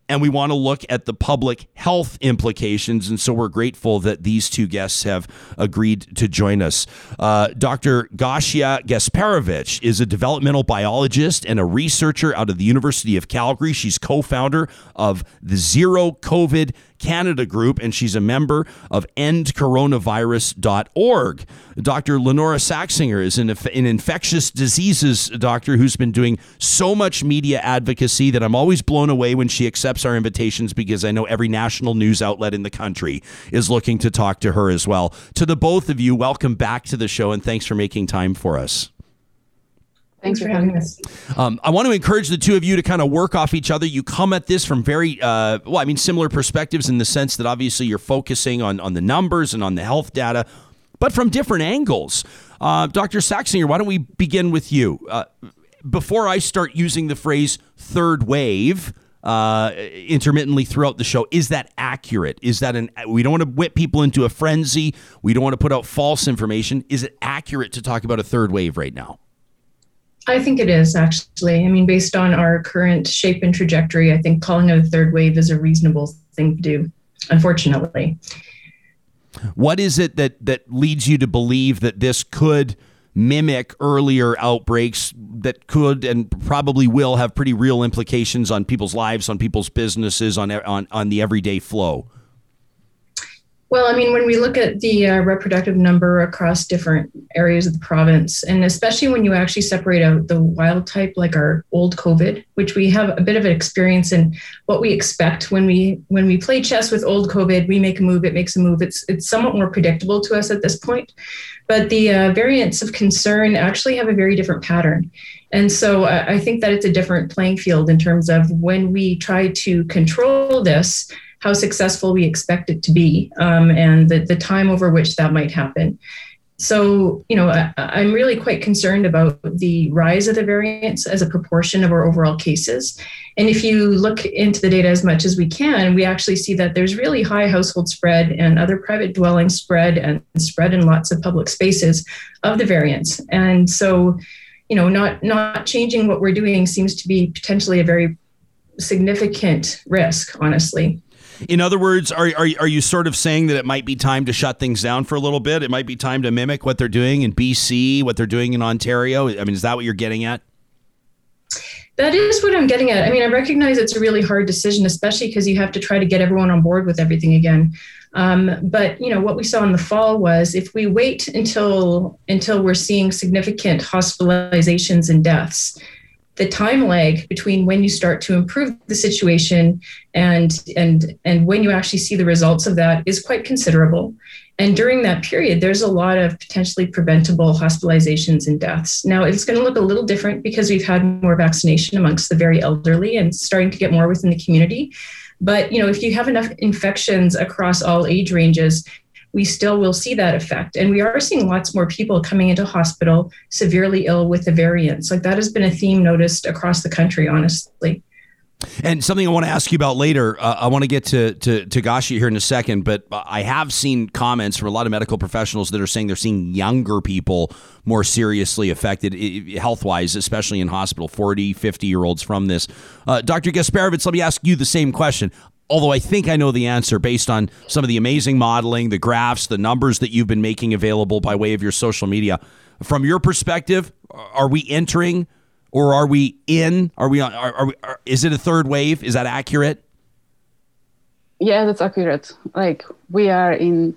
and we want to look at the public health implications. And so we're grateful that these two guests have agreed to join us. Uh, Dr. Gosia Gasperowicz is a developmental biologist and a researcher out of the University of Calgary. She's co founder of the Zero COVID Canada group, and she's a member of endcoronavirus.org. Dr. Lynora Saxinger is an, an infectious diseases doctor who's been doing so much media advocacy that I'm always blown away when she accepts our invitations because I know every national news outlet in the country is looking to talk to her as well. To the both of you, welcome back to the show and thanks for making time for us. Thanks for having us. Um, I want to encourage the two of you to kind of work off each other. You come at this from very, uh, well, I mean, similar perspectives in the sense that obviously you're focusing on, on the numbers and on the health data, but from different angles. Uh, Dr. Saxinger, why don't we begin with you? Uh, before I start using the phrase third wave uh, intermittently throughout the show. Is that accurate? Is that an? We don't want to whip people into a frenzy. We don't want to put out false information. Is it accurate to talk about a third wave right now? I think it is actually. I mean, based on our current shape and trajectory, I think calling it a third wave is a reasonable thing to do. Unfortunately. What is it that that leads you to believe that this could? mimic earlier outbreaks that could and probably will have pretty real implications on people's lives, on people's businesses, on on on the everyday flow. Well, I mean, when we look at the uh, reproductive number across different areas of the province, and especially when you actually separate out the wild type, like our old COVID, which we have a bit of an experience in what we expect when we when we play chess with old COVID, we make a move, it makes a move. It's it's somewhat more predictable to us at this point, but the uh, variants of concern actually have a very different pattern. And so uh, I think that it's a different playing field in terms of when we try to control this how successful we expect it to be um, and the, the time over which that might happen. So, you know, I, I'm really quite concerned about the rise of the variants as a proportion of our overall cases. And if you look into the data as much as we can, we actually see that there's really high household spread and other private dwelling spread and spread in lots of public spaces of the variants. And so, you know, not not changing what we're doing seems to be potentially a very significant risk, honestly. In other words, are, are, are you sort of saying that it might be time to shut things down for a little bit? It might be time to mimic what they're doing in BC, what they're doing in Ontario? I mean, is that what you're getting at? That is what I'm getting at. I mean, I recognize it's a really hard decision, especially because you have to try to get everyone on board with everything again. Um, but you know what we saw in the fall was if we wait until until we're seeing significant hospitalizations and deaths, the time lag between when you start to improve the situation and and and when you actually see the results of that is quite considerable. And during that period there's a lot of potentially preventable hospitalizations and deaths. Now it's going to look a little different because we've had more vaccination amongst the very elderly and starting to get more within the community. But you know if you have enough infections across all age ranges we still will see that effect. And we are seeing lots more people coming into hospital severely ill with the variants. Like that has been a theme noticed across the country, honestly. And something I want to ask you about later, uh, I want to get to, to, to Gosia here in a second, but I have seen comments from a lot of medical professionals that are saying they're seeing younger people more seriously affected health wise, especially in hospital, 40, 50 year olds from this. Uh, Dr. Gasperowicz, let me ask you the same question although I think I know the answer based on some of the amazing modeling, the graphs, the numbers that you've been making available by way of your social media. From your perspective, are we entering or are we in? Are we on? Are, are we, are, is it a third wave? Is that accurate? Yeah, that's accurate. Like we are in,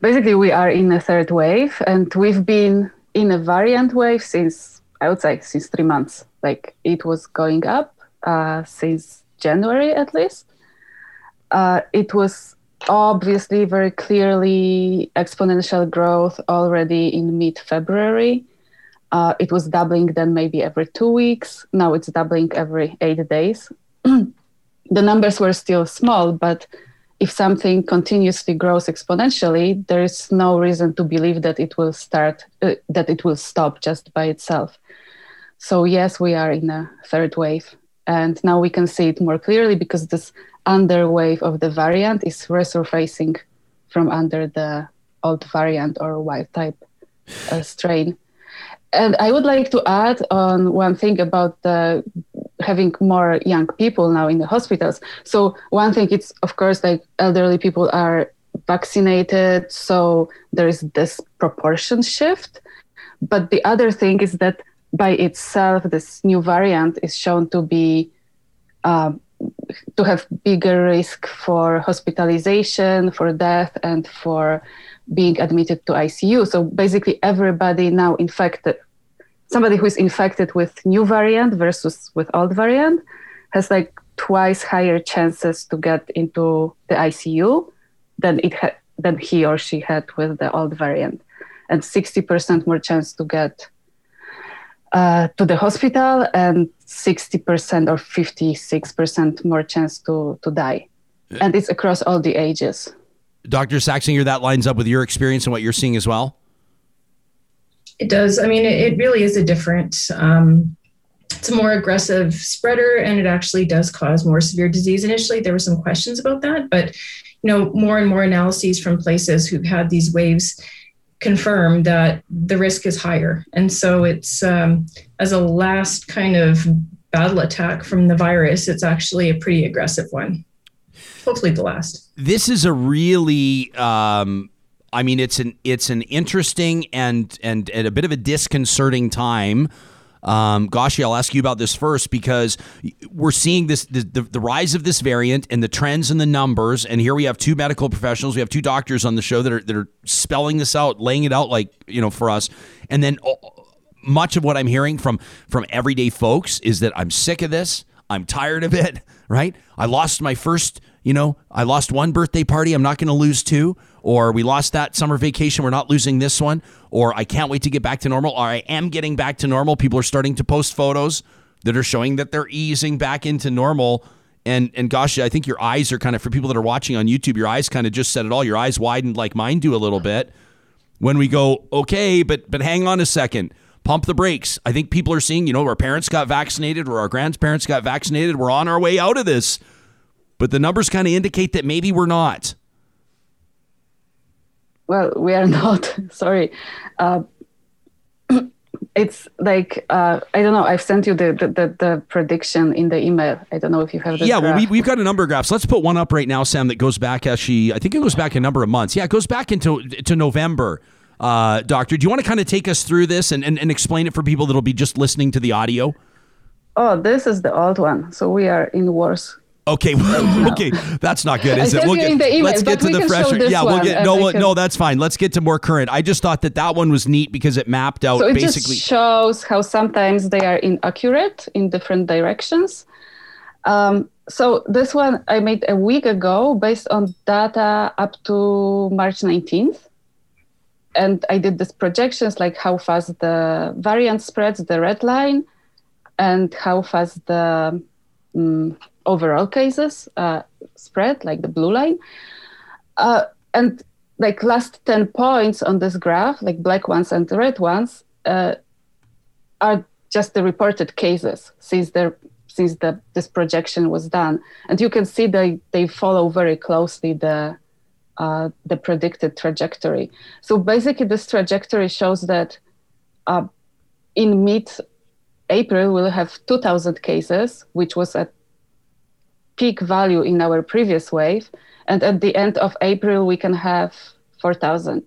basically, we are in a third wave, and we've been in a variant wave since I would say since three months. Like it was going up uh, since January at least uh, it was obviously very clearly exponential growth already in mid February. Uh, it was doubling then maybe every two weeks. Now it's doubling every eight days. the numbers were still small, but if something continuously grows exponentially, there is no reason to believe that it will start, uh, that it will stop just by itself. So, yes, we are in a third wave. And now we can see it more clearly because this underwave of the variant is resurfacing from under the old variant or wild type uh, strain. And I would like to add on one thing about the having more young people now in the hospitals. So one thing it's of course like elderly people are vaccinated, so there is this proportion shift. But the other thing is that by itself, this new variant is shown to be uh, to have bigger risk for hospitalization, for death, and for being admitted to ICU. So basically, everybody now infected, somebody who is infected with new variant versus with old variant, has like twice higher chances to get into the ICU than it had than he or she had with the old variant, and 60% more chance to get uh, to the hospital and 60% or 56% more chance to, to die. And it's across all the ages. Dr. Saxinger, that lines up with your experience and what you're seeing as well? It does. I mean, it, it really is a different um, it's a more aggressive spreader and it actually does cause more severe disease. Initially, there were some questions about that, but you know, more and more analyses from places who've had these waves confirm that the risk is higher. And so it's um, as a last kind of battle attack from the virus, it's actually a pretty aggressive one. Hopefully, the last. This is a really. Um, I mean, it's an it's an interesting and and, and a bit of a disconcerting time um, Gosia, I'll ask you about this first because we're seeing this the, the, the, rise of this variant and the trends and the numbers. And here we have two medical professionals, we have two doctors on the show that are that are spelling this out, laying it out like you know for us. And then much of what I'm hearing from from everyday folks is that I'm sick of this. I'm tired of it. Right? I lost my first. You know, I lost one birthday party. I'm not going to lose two or we lost that summer vacation, we're not losing this one, or I can't wait to get back to normal, or I am getting back to normal. People are starting to post photos that are showing that they're easing back into normal. And and gosh, I think your eyes are kind of for people that are watching on YouTube, your eyes kind of just said it all. Your eyes widened like mine do a little bit. When we go, okay, but but hang on a second. Pump the brakes. I think people are seeing, you know, our parents got vaccinated or our grandparents got vaccinated. We're on our way out of this. But the numbers kind of indicate that maybe we're not well we are not sorry uh, it's like uh, I don't know. I've sent you the, the, the prediction in the email. I don't know if you have. yeah, well, we, we've got a number of graphs. Let's put one up right now, Sam. That goes back actually. I think it goes back a number of months. Yeah, it goes back into to November. Uh, doctor, do you want to kind of take us through this and, and, and explain it for people that'll be just listening to the audio? Oh, this is the old one. So we are in worse Okay, okay, that's not good, is it? We'll get, email, let's get to the fresher. Yeah, we'll get no, no, that's fine. Let's get to more current. I just thought that that one was neat because it mapped out so it basically just shows how sometimes they are inaccurate in different directions. Um, so this one I made a week ago based on data up to March 19th. And I did these projections like how fast the variant spreads, the red line, and how fast the um, overall cases uh, spread, like the blue line. Uh, and like last 10 points on this graph, like black ones and the red ones, uh, are just the reported cases since there since the, this projection was done. And you can see they, they follow very closely the, uh, the predicted trajectory. So basically, this trajectory shows that uh, in mid April, we'll have 2,000 cases, which was at peak value in our previous wave. And at the end of April, we can have 4,000.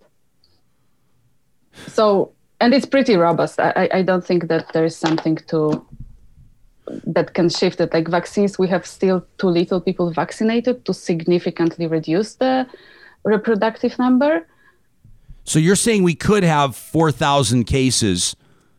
So, and it's pretty robust. I, I don't think that there is something to that can shift it. Like vaccines, we have still too little people vaccinated to significantly reduce the reproductive number. So you're saying we could have 4,000 cases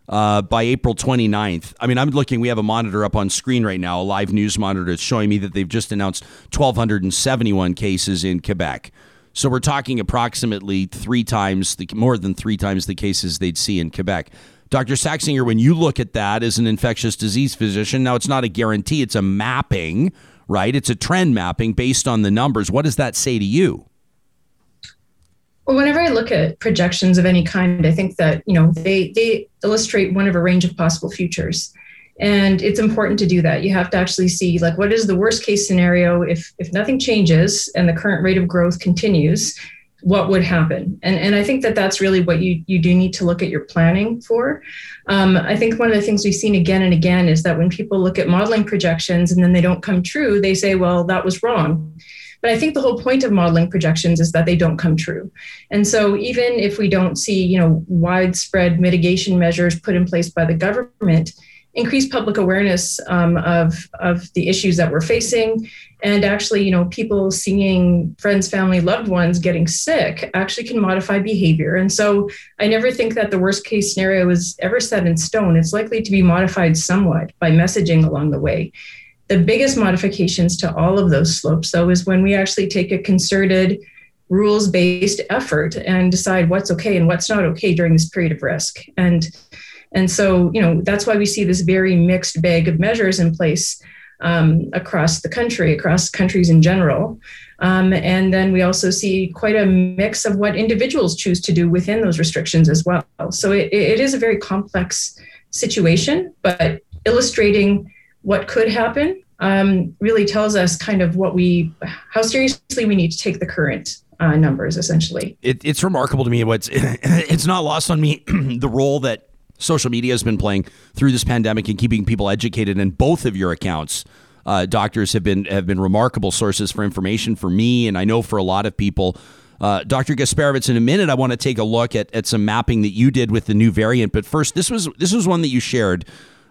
uh, by April 29th. I mean, I'm looking, we have a monitor up on screen right now, a live news monitor. Showing me that they've just announced 1,271 cases in Quebec. So we're talking approximately three times, the, more than three times the cases they'd see in Quebec. Dr. Saxinger, when you look at that as an infectious disease physician, now it's not a guarantee, it's a mapping, right? It's a trend mapping based on the numbers. What does that say to you? Well, whenever I look at projections of any kind, I think that you know they they illustrate one of a range of possible futures, and it's important to do that. You have to actually see like what is the worst case scenario if if nothing changes and the current rate of growth continues, what would happen? And and I think that that's really what you you do need to look at your planning for. Um, I think one of the things we've seen again and again is that when people look at modeling projections and then they don't come true, they say, well, that was wrong but I think the whole point of modeling projections is that they don't come true. And so even if we don't see, you know, widespread mitigation measures put in place by the government, increase public awareness um, of, of the issues that we're facing and actually you know people seeing friends family loved ones getting sick actually can modify behavior. And so i never think that the worst case scenario is ever set in stone. It's likely to be modified somewhat by messaging along the way the biggest modifications to all of those slopes, though, is when we actually take a concerted, rules based effort and decide what's okay and what's not okay during this period of risk. And and so, you know, that's why we see this very mixed bag of measures in place um, across the country, across countries in general. Um, and then we also see quite a mix of what individuals choose to do within those restrictions as well. So it, it is a very complex situation, but illustrating what could happen um, really tells us kind of what we, how seriously we need to take the current uh, numbers essentially. It, it's remarkable to me. What's it's not lost on me the role that social media has been playing through this pandemic and keeping people educated. And both of your accounts, uh, doctors have been have been remarkable sources for information for me, and I know for a lot of people. Uh, Dr. Gasperowicz, in a minute, I want to take a look at, at some mapping that you did with the new variant. But first, this was this was one that you shared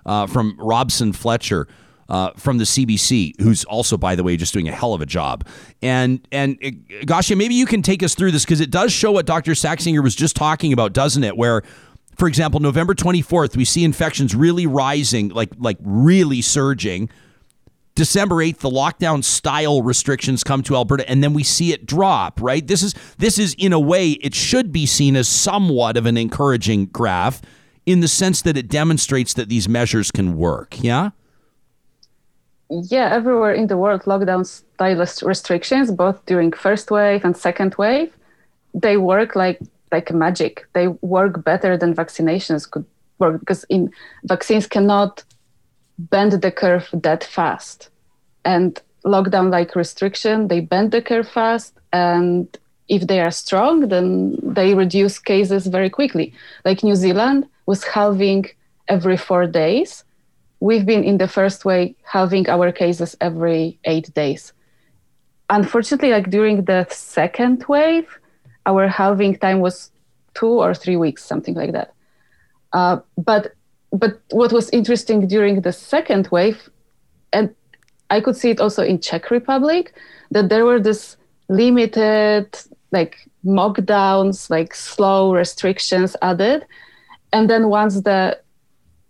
uh, from Robson Fletcher uh, from the CBC, who's also, by the way, just doing a hell of a job. And and uh, Gosia, maybe you can take us through this because it does show what Dr. Saxinger was just talking about, doesn't it? Where, for example, November 24th, we see infections really rising, like like really surging. December 8th, the lockdown style restrictions come to Alberta, and then we see it drop, right? This is this is in a way, it should be seen as somewhat of an encouraging graph in the sense that it demonstrates that these measures can work. Yeah yeah, everywhere in the world, lockdown style restrictions, both during first wave and second wave, they work like like magic. They work better than vaccinations could work because in vaccines cannot bend the curve that fast, and lockdown like restriction they bend the curve fast, and if they are strong, then they reduce cases very quickly. Like New Zealand was halving every four days we've been in the first wave halving our cases every eight days. Unfortunately, like during the second wave, our halving time was two or three weeks, something like that. Uh, but but what was interesting during the second wave, and I could see it also in Czech Republic, that there were this limited like mockdowns, like slow restrictions added, and then once the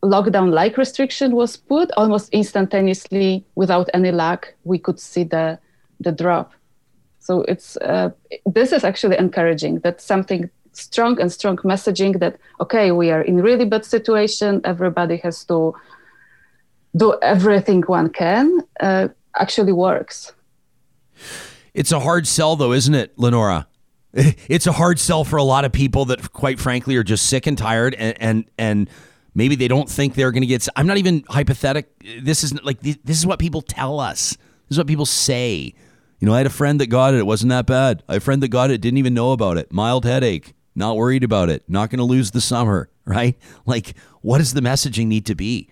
lockdown like restriction was put almost instantaneously without any lag we could see the the drop. So it's uh, this is actually encouraging. That something strong and strong messaging that okay we are in really bad situation. Everybody has to do everything one can uh, actually works. It's a hard sell though isn't it lynora it's a hard sell for a lot of people that quite frankly are just sick and tired and and, and Maybe they don't think they're going to get. I'm not even hypothetic. This is like this is what people tell us. This is what people say. You know, I had a friend that got it. It wasn't that bad. I had a friend that got it, didn't even know about it. Mild headache. Not worried about it. Not going to lose the summer, right? Like, what does the messaging need to be?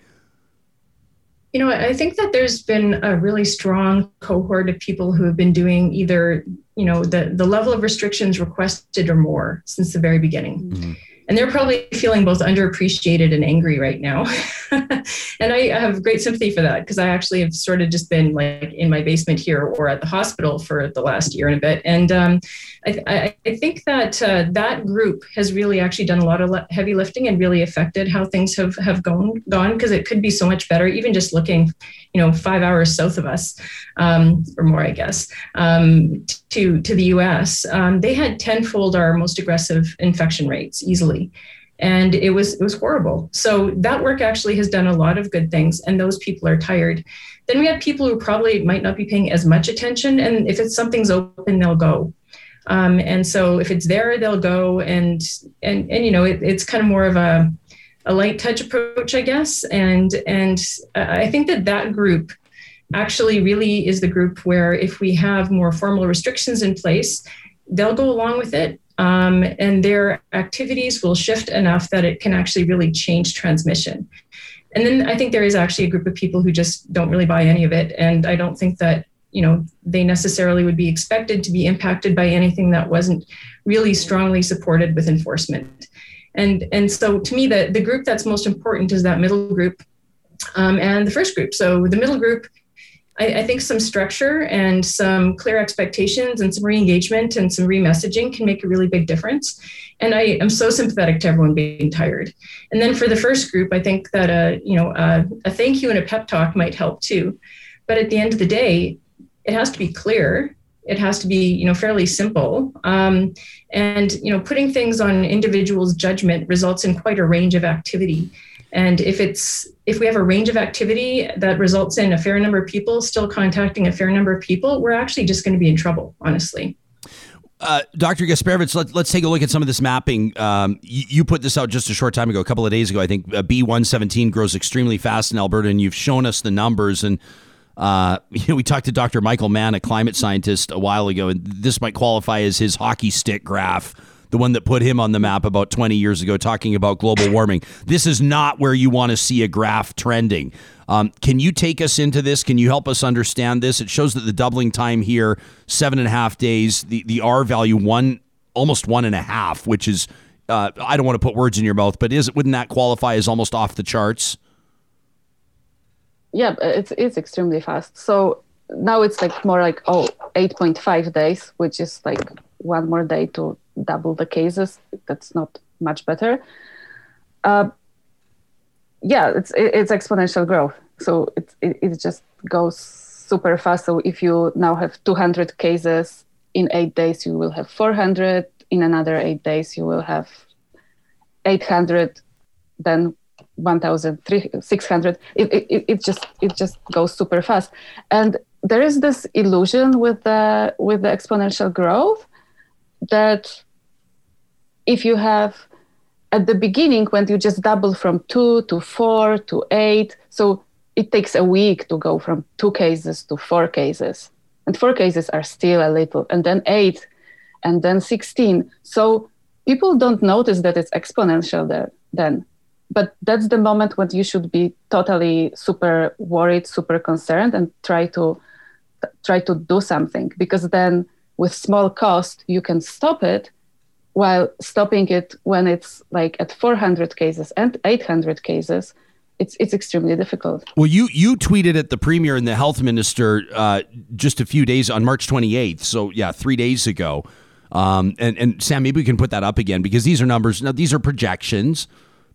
You know, I think that there's been a really strong cohort of people who have been doing either, you know, the, the level of restrictions requested or more since the very beginning. Mm-hmm and they're probably feeling both underappreciated and angry right now. and I have great sympathy for that because I actually have sort of just been like in my basement here or at the hospital for the last year and a bit. And um, I, I, think that uh, that group has really actually done a lot of heavy lifting and really affected how things have have gone gone because it could be so much better. Even just looking, you know, five hours south of us um, or more, I guess, um, to to the U.S. Um, they had tenfold our most aggressive infection rates easily. And it was it was horrible. So that work actually has done a lot of good things and those people are tired. Then we have people who probably might not be paying as much attention and if it's something's open they'll go. Um, and so if it's there, they'll go and and and you know it, it's kind of more of a a light touch approach, I guess. And and I think that that group actually really is the group where if we have more formal restrictions in place, they'll go along with it. Um, and their activities will shift enough that it can actually really change transmission. And then I think there is actually a group of people who just don't really buy any of it. And I don't think that you know they necessarily would be expected to be impacted by anything that wasn't really strongly supported with enforcement and and so to me the, the group that's most important is that middle group um, and the first group. So the middle group I, I, think some structure and some clear expectations and some re-engagement and some re-messaging can make a really big difference. And i am so sympathetic to everyone being tired. And then for the first group i think that a you know a, a thank you and a pep talk might help too. But at the end of the day it has to be clear it has to be you know fairly simple um, and you know putting things on individuals judgment results in quite a range of activity and if it's if we have a range of activity that results in a fair number of people still contacting a fair number of people we're actually just going to be in trouble honestly uh, Dr. Gasperowicz, let, us take a look at some of this mapping. Um, you, you, put this out just a short time ago, a couple of days ago. I think uh, B117 grows extremely fast in Alberta, and you've shown us the numbers. And uh, you know, we talked to Dr. Michael Mann, a climate scientist, a while ago, and this might qualify as his hockey stick graph the one that put him on the map about 20 years ago, talking about global warming. This is not where you want to see a graph trending. Um, can you take us into this? Can you help us understand this? It shows that the doubling time here, seven and a half days, the, the R value, one almost one and a half, which is, uh, I don't want to put words in your mouth, but is wouldn't that qualify as almost off the charts? Yeah, it's, it's extremely fast. So now it's like more like, oh, 8.5 days, which is like one more day to double the cases. That's not much better. Uh, yeah, it's it's exponential growth. So it, it, it just goes super fast. So if you now have 200 cases in eight days, you will have 400. In another eight days, you will have 800. Then 1,600. It, it, it just it just goes super fast, and there is this illusion with the with the exponential growth that if you have at the beginning when you just double from two to four to eight so it takes a week to go from two cases to four cases. And four cases are still a little and then eight and then 16 so people don't notice that it's exponential there then but that's the moment when you should be totally super worried super concerned and try to try to do something because then with small cost you can stop it while stopping it when it's like at 400 cases and 800 cases it's it's extremely difficult. Well, you you tweeted at the premier and the health minister uh, just a few days on March 28th. So yeah, three days ago. Um, and and Sam, maybe we can put that up again because these are numbers. Now these are projections,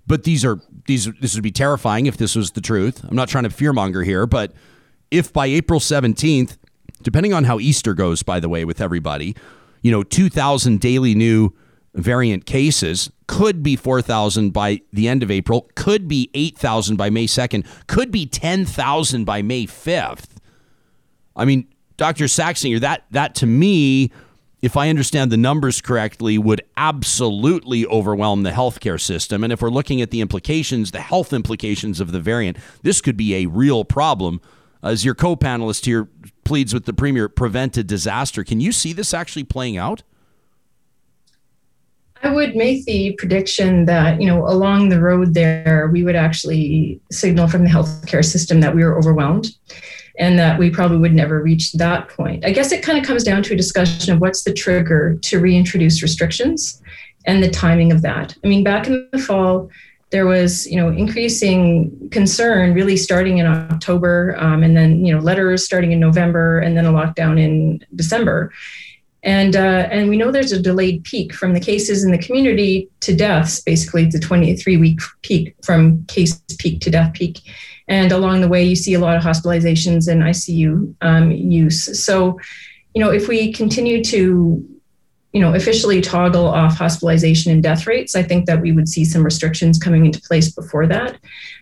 but these are these this would be terrifying if this was the truth. I'm not trying to fearmonger here, but if by April 17th depending on how Easter goes, by the way, with everybody, you know, 2,000 daily new variant cases could be 4,000 by the end of April, could be 8,000 by May 2nd, could be 10,000 by May 5th. I mean, Dr. Saxinger, that, that to me, if I understand the numbers correctly, would absolutely overwhelm the healthcare system. And if we're looking at the implications, the health implications of the variant, this could be a real problem. As your co panelist here pleads with the premier, prevent a disaster. Can you see this actually playing out? I would make the prediction that, you know, along the road there, we would actually signal from the healthcare system that we were overwhelmed and that we probably would never reach that point. I guess it kind of comes down to a discussion of what's the trigger to reintroduce restrictions and the timing of that. I mean, back in the fall, there was you know increasing concern really starting in october um, and then you know letters starting in november and then a lockdown in december and uh, and we know there's a delayed peak from the cases in the community to deaths basically the 23 week peak from case peak to death peak and along the way you see a lot of hospitalizations and icu um, use so you know if we continue to you know, officially toggle off hospitalization and death rates, I think that we would see some restrictions coming into place before that.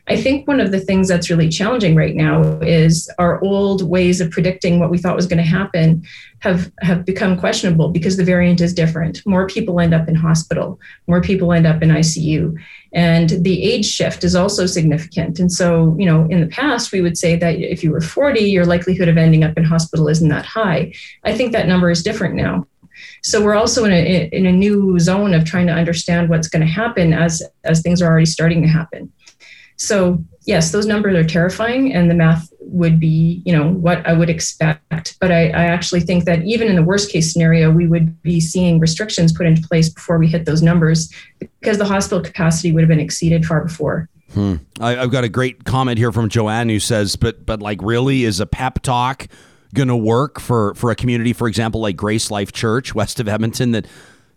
I think one of the things that's really challenging right now is our old ways of predicting what we thought was going to happen have have become questionable because the variant is different. More people end up in hospital, more people end up in ICU, and the age shift is also significant. And so, you know, in the past we would say that if you were 40, your likelihood of ending up in hospital isn't that high. I think that number is different now. So we're also in a in a new zone of trying to understand what's going to happen as as things are already starting to happen. So yes, those numbers are terrifying, and the math would be you know what I would expect. But I, I actually think that even in the worst case scenario, we would be seeing restrictions put into place before we hit those numbers because the hospital capacity would have been exceeded far before. Hmm. I, have got a great comment here from Joanne who says, "But but like really is a pep talk." going to work for for a community, for example, like Grace Life Church west of Edmonton that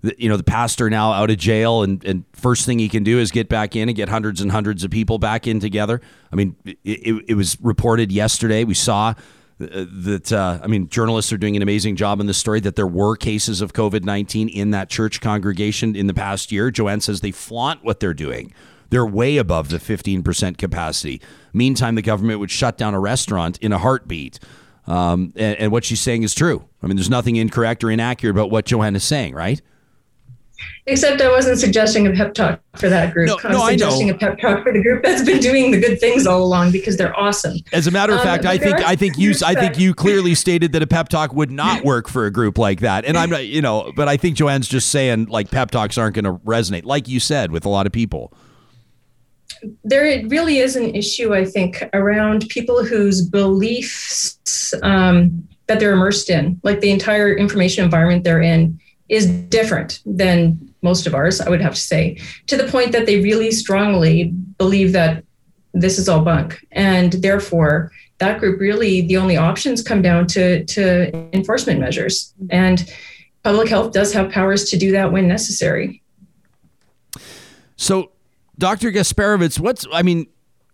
you know the pastor now out of jail and, and first thing he can do is get back in and get hundreds and hundreds of people back in together. I mean it, it, was reported yesterday. We saw uh, that uh, i mean journalists are doing an amazing job in this story that there were cases of covid-19 in that church congregation in the past year. Joanne says they flaunt what they're doing. They're way above the 15% capacity. Meantime the government would shut down a restaurant in a heartbeat. Um, and, and what she's saying is true. I mean, there's nothing incorrect or inaccurate about what Joanne is saying, right? Except I wasn't suggesting a pep talk for that group. No, I was no, I know. suggesting a pep talk for the group that's been doing the good things all along because they're awesome. As a matter of Um, fact, but I think I think you I think you clearly stated that a pep talk would not work for a group like that. And I'm not, you know, but I think Joanne's just saying like pep talks aren't going to resonate, like you said, with a lot of people. there really is an issue, I think, around people whose beliefs um, that they're immersed in, like the entire information environment they're in, is different than most of ours, I would have to say, to the point that they really strongly believe that this is all bunk. And therefore, that group really, the only options come down to, to enforcement measures. And public health does have powers to do that when necessary. So, Dr. Gasperowicz, what's I mean,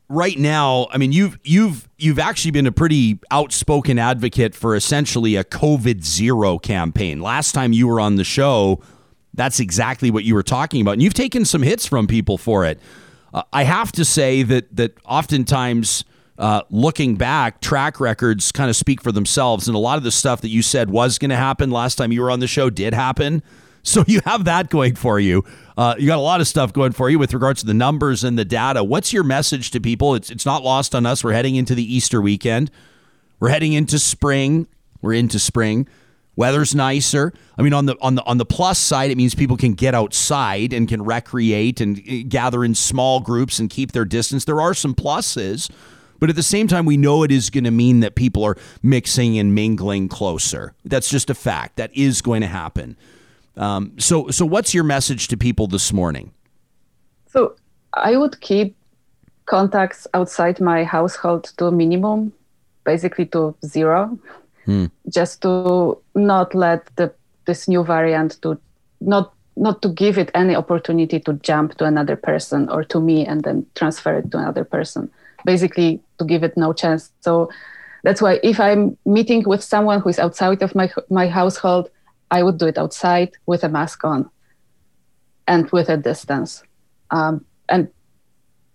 right now, I mean, you've you've you've actually been a pretty outspoken advocate for essentially a COVID zero campaign. Last time you were on the show, that's exactly what you were talking about, and you've taken some hits from people for it. Uh, I have to say that that oftentimes. Uh, looking back, track records kind of speak for themselves, and a lot of the stuff that you said was going to happen last time you were on the show did happen. So you have that going for you. Uh, you got a lot of stuff going for you with regards to the numbers and the data. What's your message to people? It's it's not lost on us. We're heading into the Easter weekend. We're heading into spring. We're into spring. Weather's nicer. I mean, on the on the on the plus side, it means people can get outside and can recreate and uh, gather in small groups and keep their distance. There are some pluses, but at the same time, we know it is going to mean that people are mixing and mingling closer. That's just a fact. That is going to happen. Um, so, so what's your message to people this morning? So I would keep contacts outside my household to a minimum, basically to zero, just to not let the this new variant to not not to give it any opportunity to jump to another person or to me and then transfer it to another person. Basically, to give it no chance. So that's why if I'm meeting with someone who is outside of my my household, I would do it outside with a mask on and with a distance. Um, and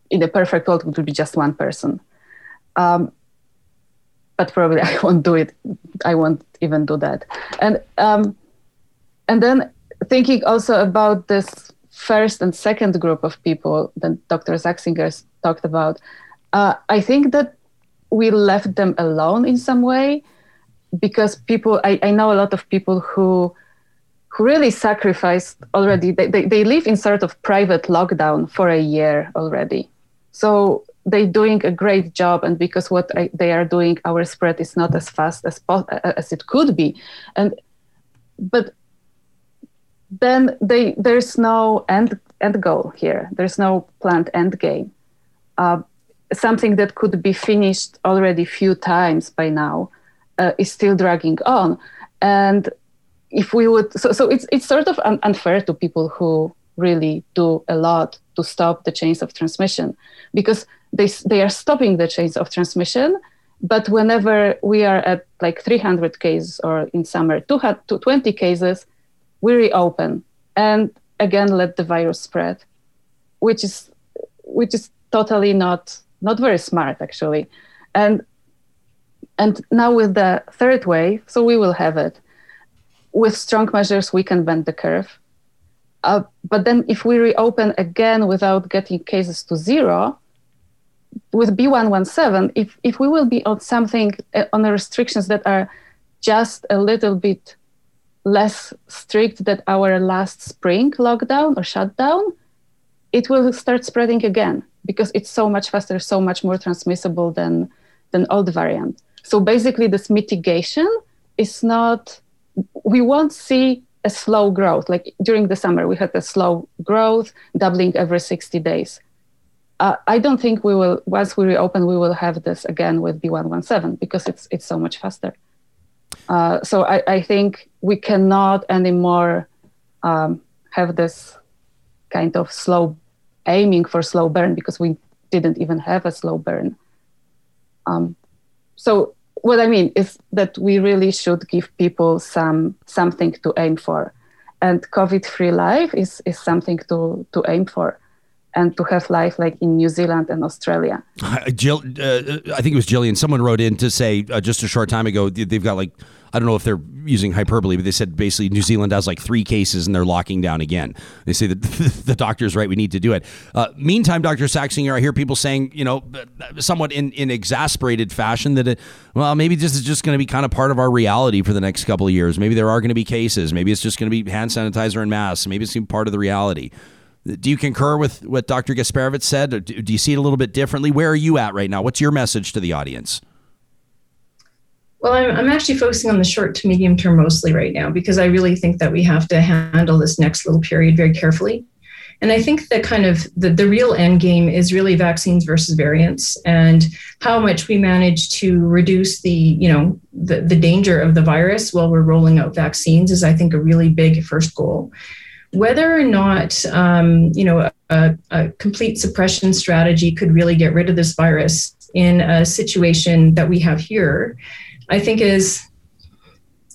in the perfect world, it would be just one person. Um, but probably I won't do it. I won't even do that. And um, and then thinking also about this first and second group of people that Dr. Saxinger talked about, uh, I think that we left them alone in some way because people, I, I know a lot of people who who really sacrificed already. They, they, they live in sort of private lockdown for a year already. So they're doing a great job. And because what I, they are doing, our spread is not as fast as, as it could be. And but then they, there's no end, end goal here. There's no planned end game. Uh, something that could be finished already few times by now uh, is still dragging on. And if we would so, so it's it's sort of un- unfair to people who really do a lot to stop the chains of transmission because they they are stopping the chains of transmission but whenever we are at like 300 cases or in summer 200 to 20 cases we reopen and again let the virus spread which is which is totally not not very smart actually and and now with the third wave so we will have it with strong measures, we can bend the curve. Uh, but then, if we reopen again without getting cases to zero, with B117, if, if we will be on something, uh, on the restrictions that are just a little bit less strict than our last spring lockdown or shutdown, it will start spreading again because it's so much faster, so much more transmissible than, than old variant. So basically, this mitigation is not we won't see a slow growth. Like during the summer, we had a slow growth, doubling every 60 days. Uh, I don't think we will, once we reopen, we will have this again with B117 because it's, it's so much faster. Uh, so I, I think we cannot anymore um, have this kind of slow aiming for slow burn because we didn't even have a slow burn. Um, so what I mean is that we really should give people some something to aim for, and COVID-free life is is something to to aim for. And to have life like in New Zealand and Australia. Jill, uh, I think it was Jillian. Someone wrote in to say uh, just a short time ago they've got like I don't know if they're using hyperbole, but they said basically New Zealand has like three cases and they're locking down again. They say that the doctor's right, we need to do it. Uh, meantime, Dr. Saxinger, I hear people saying, you know, somewhat in, in exasperated fashion that, it, well, maybe this is just going to be kind of part of our reality for the next couple of years. Maybe there are going to be cases. Maybe it's just going to be hand sanitizer and masks. Maybe it's part of the reality. Do you concur with what Dr. Gasperowicz said? Or do you see it a little bit differently? Where are you at right now? What's your message to the audience? Well, I'm, I'm actually focusing on the short to medium term mostly right now because I really think that we have to handle this next little period very carefully. And I think that kind of the, the real end game is really vaccines versus variants and how much we manage to reduce the, you know, the, the danger of the virus while we're rolling out vaccines is, I think, a really big first goal. Whether or not, um, you know, a, a complete suppression strategy could really get rid of this virus in a situation that we have here I think is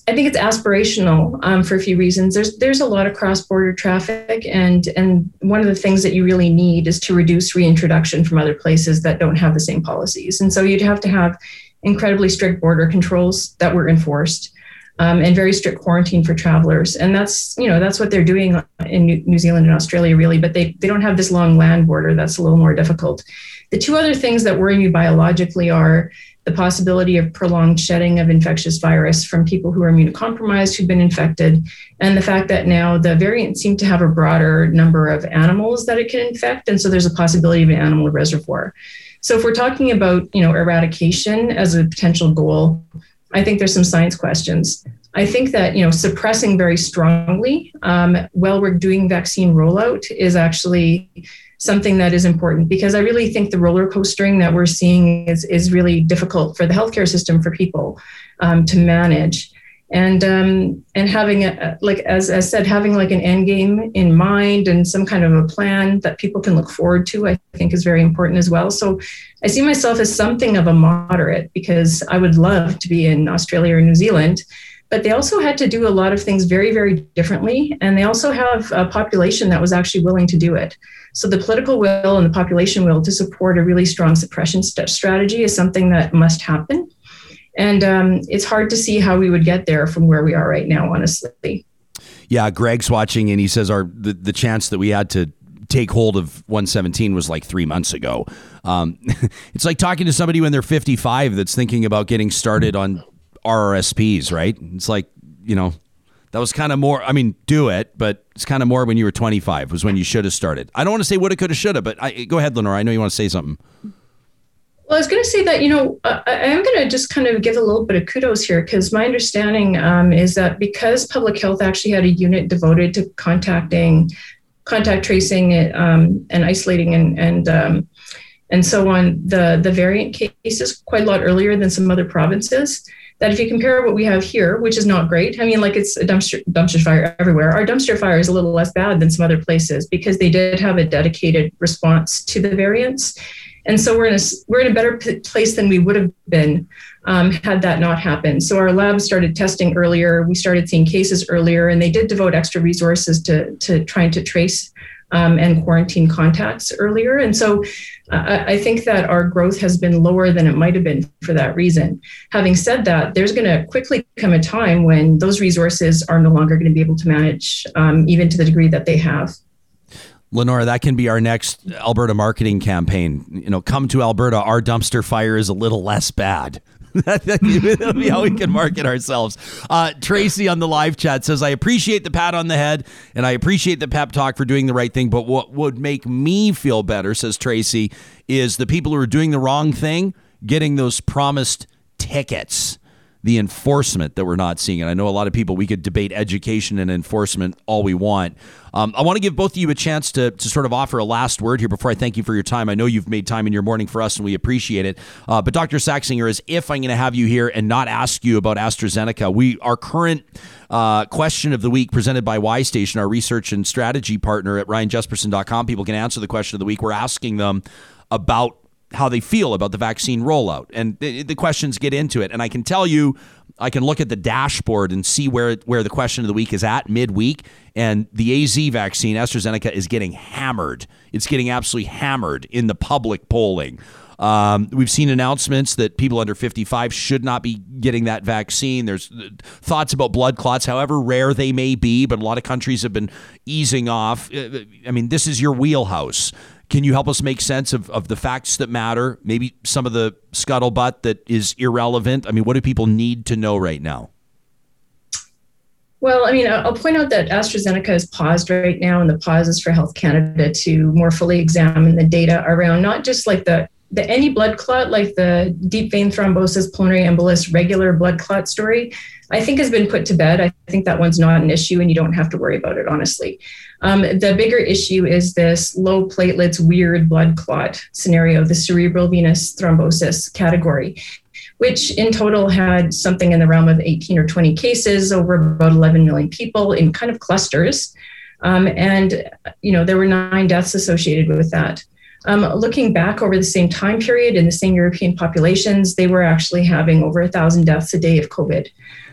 I think it's aspirational um, for a few reasons. There's there's a lot of cross-border traffic, and and one of the things that you really need is to reduce reintroduction from other places that don't have the same policies. And so you'd have to have incredibly strict border controls that were enforced, um, and very strict quarantine for travelers. And that's you know that's what they're doing in New Zealand and Australia really, but they they don't have this long land border that's a little more difficult. The two other things that worry me biologically are the possibility of prolonged shedding of infectious virus from people who are immunocompromised who've been infected, and the fact that now the variant seem to have a broader number of animals that it can infect, and so there's a possibility of an animal reservoir. So if we're talking about you know eradication as a potential goal, I think there's some science questions. I think that you know suppressing very strongly um, while we're doing vaccine rollout is actually something that is important because I really think the roller coastering that we're seeing is, is really difficult for the healthcare system for people um, to manage. And um, and having a like as I said, having like an end game in mind and some kind of a plan that people can look forward to, I think is very important as well. So I see myself as something of a moderate because I would love to be in Australia or New Zealand but they also had to do a lot of things very, very differently. And they also have a population that was actually willing to do it. So the political will and the population will to support a really strong suppression st- strategy is something that must happen. And um, it's hard to see how we would get there from where we are right now, honestly. Yeah, Greg's watching and he says our the, the chance that we had to take hold of 117 was like three months ago. Um, it's like talking to somebody when they're 55 that's thinking about getting started on RRSPs, right? It's like, you know, that was kind of more, I mean, do it, but it's kind of more when you were 25 was when you should have started. I don't want to say woulda, coulda, shoulda, but I, go ahead, Lenore. I know you want to say something. Well, I was going to say that, you know, I, am going to just kind of give a little bit of kudos here because my understanding um, is that because public health actually had a unit devoted to contacting, contact tracing um, and isolating and, and, um, and so on, the, the variant cases quite a lot earlier than some other provinces that if you compare what we have here, which is not great, I mean, like it's a dumpster dumpster fire everywhere. Our dumpster fire is a little less bad than some other places because they did have a dedicated response to the variants, and so we're in a we're in a better place than we would have been um, had that not happened. So our lab started testing earlier. We started seeing cases earlier, and they did devote extra resources to to trying to trace um, and quarantine contacts earlier. And so uh, I think that our growth has been lower than it might have been for that reason. Having said that, there's going to quickly come a time when those resources are no longer going to be able to manage, um, even to the degree that they have. Lynora, that can be our next Alberta marketing campaign. You know, come to Alberta. Our dumpster fire is a little less bad. That'll be how we can market ourselves. Uh, Tracy on the live chat says, I appreciate the pat on the head and I appreciate the pep talk for doing the right thing. But what would make me feel better, says Tracy, is the people who are doing the wrong thing getting those promised tickets the enforcement that we're not seeing. And I know a lot of people, we could debate education and enforcement all we want. Um, I want to give both of you a chance to, to sort of offer a last word here before I thank you for your time. I know you've made time in your morning for us and we appreciate it. Uh, but Dr. Saxinger, as if I'm going to have you here and not ask you about AstraZeneca, we our current uh, question of the week presented by Y Station, our research and strategy partner at RyanJespersen.com. People can answer the question of the week. We're asking them about how they feel about the vaccine rollout. And the, the, questions get into it. And I can tell you, I can look at the dashboard and see where where the question of the week is at midweek, and the AZ vaccine, AstraZeneca, is getting hammered. It's getting absolutely hammered in the public polling. Um, we've seen announcements that people under 55 should not be getting that vaccine. There's uh, thoughts about blood clots, however rare they may be, but a lot of countries have been easing off. Uh, I mean, this is your wheelhouse. Can you help us make sense of, of the facts that matter? Maybe some of the scuttlebutt that is irrelevant? I mean, what do people need to know right now? Well, I mean, I'll point out that AstraZeneca is paused right now, and the pause is for Health Canada to more fully examine the data around not just like the the any blood clot, like the deep vein thrombosis, pulmonary embolus, regular blood clot story, I think has been put to bed. I think that one's not an issue, and you don't have to worry about it, honestly. Um, the bigger issue is this low platelets, weird blood clot scenario, the cerebral venous thrombosis category, which in total had something in the realm of 18 or 20 cases over about 11 million people in kind of clusters. Um, and, you know, there were nine deaths associated with that. Um, looking back over the same time period in the same European populations, they were actually having over a thousand deaths a day of COVID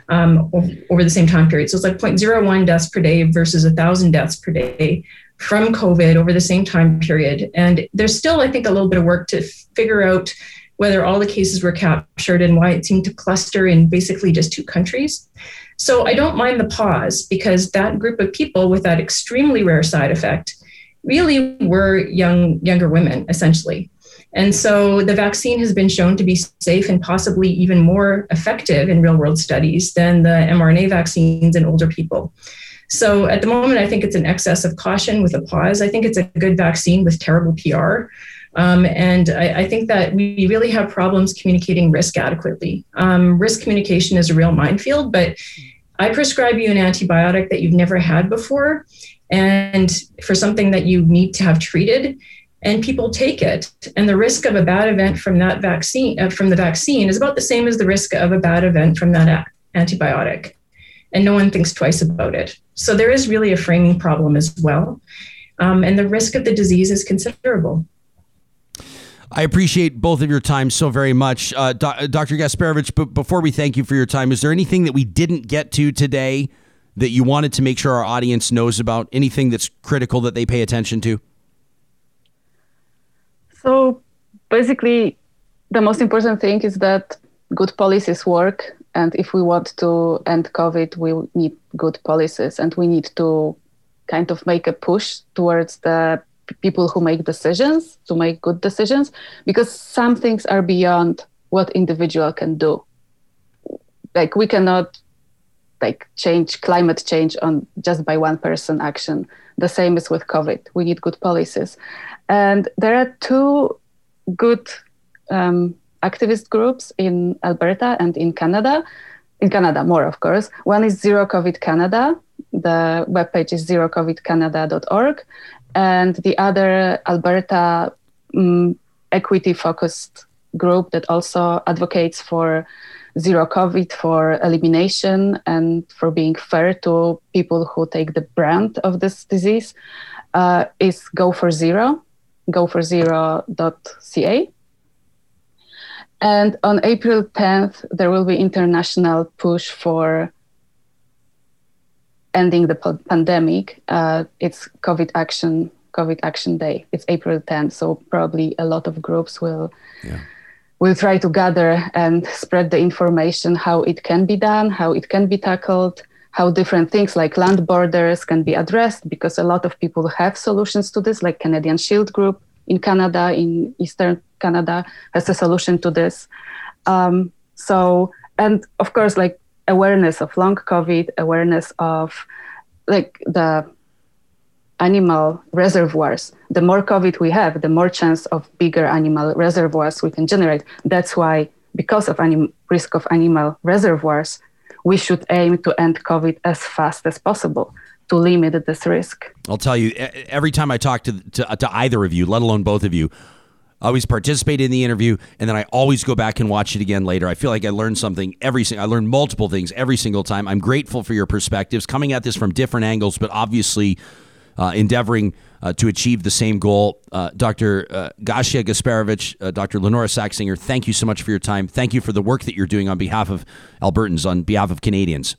um, over the same time period. So it's like 0.01 deaths per day versus a thousand deaths per day from COVID over the same time period. And there's still, I think, a little bit of work to figure out whether all the cases were captured and why it seemed to cluster in basically just two countries. So I don't mind the pause because that group of people with that extremely rare side effect really were young younger women essentially and so the vaccine has been shown to be safe and possibly even more effective in real world studies than the mRNA vaccines in older people. So at the moment, I think it's an excess of caution with a pause. I think it's a good vaccine with terrible PR. Um, and I, I, think that we really have problems communicating risk adequately. Um, risk communication is a real minefield, but I prescribe you an antibiotic that you've never had before and for something that you need to have treated and people take it and the risk of a bad event from that vaccine uh, from the vaccine is about the same as the risk of a bad event from that a- antibiotic and no one thinks twice about it so there is really a framing problem as well um, and the risk of the disease is considerable I appreciate both of your time so very much. Uh, Do- Dr. Gasperowicz, but before we thank you for your time, is there anything that we didn't get to today that you wanted to make sure our audience knows about? Anything that's critical that they pay attention to? So basically, the most important thing is that good policies work. And if we want to end COVID, we need good policies and we need to kind of make a push towards the people who make decisions to make good decisions because some things are beyond what individual can do like we cannot like change climate change on just by one person action. The same is with covid. We need good policies. And there are two good um, activist groups in alberta and in canada. In canada more of course. One is zero covid canada. The webpage is zerocovidcanada.org and the other alberta um, equity focused group that also advocates for zero COVID for elimination and for being fair to people who take the brand of this disease uh, is Go for Zero, goforzero.ca. And on April 10th, there will be international push for ending the pandemic. Uh, it's COVID Action COVID Action Day. It's April 10th, so probably a lot of groups will yeah we'll try to gather and spread the information how it can be done, how it can be tackled, how different things like land borders can be addressed, because a lot of people have solutions to this, like Canadian Shield Group in Canada, in Eastern Canada, has a solution to this. Um, so, and of course, like awareness of long COVID, awareness of like the animal reservoirs. The more COVID we have, the more chance of bigger animal reservoirs we can generate. That's why, because of anim- risk of animal reservoirs, we should aim to end COVID as fast as possible to limit this risk. I'll tell you, every time I talk to, to, to either of you, let alone both of you, I always participate in the interview and then I always go back and watch it again later. I feel like I learned something every single I learned multiple things every single time. I'm grateful for your perspectives coming at this from different angles, but obviously uh, endeavoring uh, to achieve the same goal. Uh, Dr. Uh, Gosia Gasperowicz, uh, Dr. Lynora Saxinger, thank you so much for your time. Thank you for the work that you're doing on behalf of Albertans, on behalf of Canadians.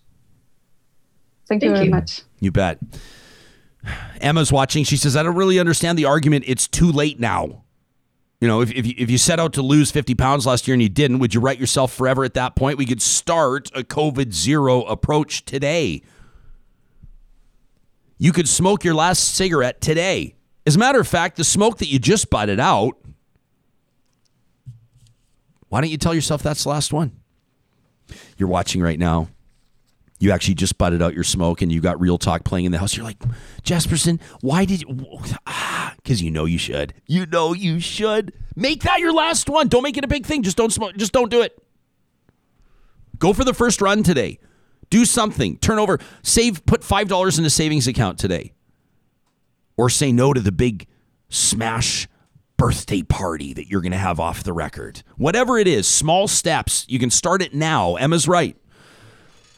Thank, you Thank very you. much. You bet. Emma's watching. She says, I don't really understand the argument. It's too late now. You know, if, if, you, if you set out to lose 50 pounds last year and you didn't, would you write yourself forever at that point? We could start a COVID zero approach today. You could smoke your last cigarette today. As a matter of fact, the smoke that you just butted out, why don't you tell yourself that's the last one? You're watching right now you actually just butted out your smoke and you got real talk playing in the house. You're like, Jespersen, why did you? Ah, because you know you should. You know you should. Make that your last one. Don't make it a big thing. Just don't smoke. Just don't do it. Go for the first run today. Do something. Turn over. Save. Put five dollars in a savings account today. Or say no to the big smash birthday party that you're going to have off the record. Whatever it is, small steps. You can start it now. Emma's right.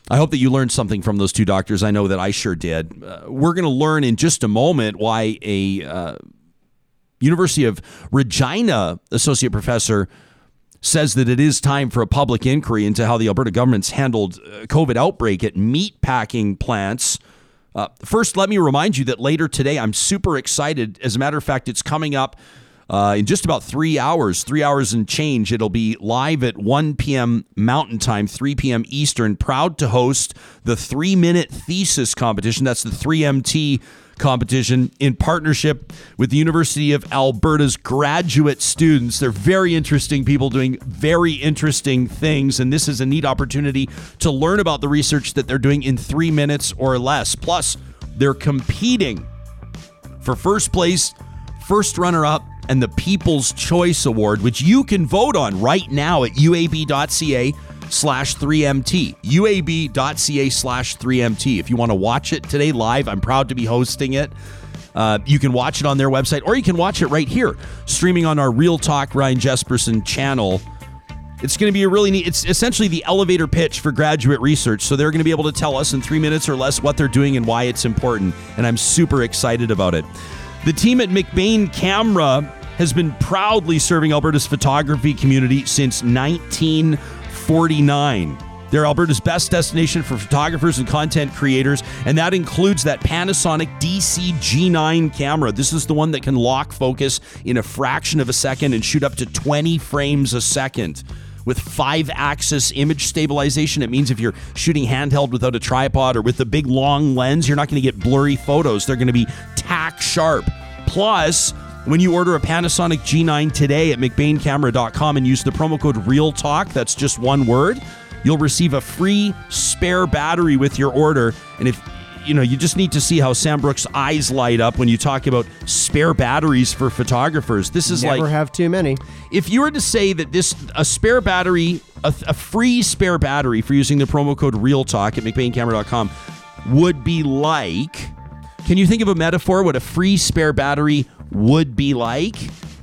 I hope that you learned something from those two doctors. I know that I sure did. Uh, we're going to learn in just a moment why a uh, University of Regina associate professor says that it is time for a public inquiry into how the Alberta government's handled uh, COVID outbreak at meat packing plants. Uh, first, let me remind you that later today, I'm super excited. As a matter of fact, it's coming up uh, in just about three hours, three hours and change. It'll be live at 1 p.m. Mountain Time, 3 p.m. Eastern. Proud to host the three minute thesis competition. That's the 3MT competition in partnership with the University of Alberta's graduate students. They're very interesting people doing very interesting things, and this is a neat opportunity to learn about the research that they're doing in three minutes or less. Plus, they're competing for first place, first runner up, and the People's Choice Award, which you can vote on right now at uab.ca slash 3MT. uab.ca slash 3MT. If you want to watch it today live, I'm proud to be hosting it. Uh, you can watch it on their website, or you can watch it right here, streaming on our Real Talk Ryan Jespersen channel. It's going to be a really neat. It's essentially the elevator pitch for graduate research. So they're going to be able to tell us in three minutes or less what they're doing and why it's important. And I'm super excited about it. The team at McBain Camera has been proudly serving Alberta's photography community since 1949. They're Alberta's best destination for photographers and content creators, and that includes that Panasonic DC G9 camera. This is the one that can lock focus in a fraction of a second and shoot up to 20 frames a second. With five axis image stabilization, it means if you're shooting handheld without a tripod or with a big long lens, you're not going to get blurry photos. They're going to be tack sharp. Plus, when you order a Panasonic G9 today at McBainCamera.com and use the promo code REALTALK, that's just one word, you'll receive a free spare battery with your order. And if you know, you just need to see how Sam Brooks' eyes light up when you talk about spare batteries for photographers. This is Never like have too many. if you were to say that this a spare battery, a, a free spare battery for using the promo code RealTalk at McBainCamera.com would be like. Can you think of a metaphor what a free spare battery would be like?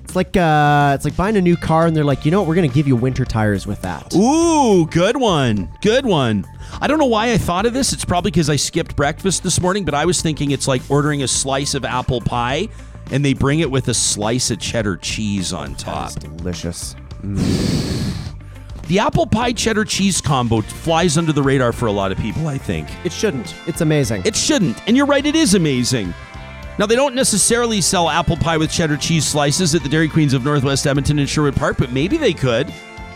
It's like uh, it's like buying a new car and they're like, you know what, we're gonna give you winter tires with that. Ooh, good one. Good one. I don't know why I thought of this. It's probably because I skipped breakfast this morning, but I was thinking it's like ordering a slice of apple pie and they bring it with a slice of cheddar cheese on top. Delicious. The apple pie cheddar cheese combo flies under the radar for a lot of people, I think. It shouldn't. It's amazing. It shouldn't. And you're right, it is amazing. Now, they don't necessarily sell apple pie with cheddar cheese slices at the Dairy Queens of Northwest Edmonton and Sherwood Park, but maybe they could.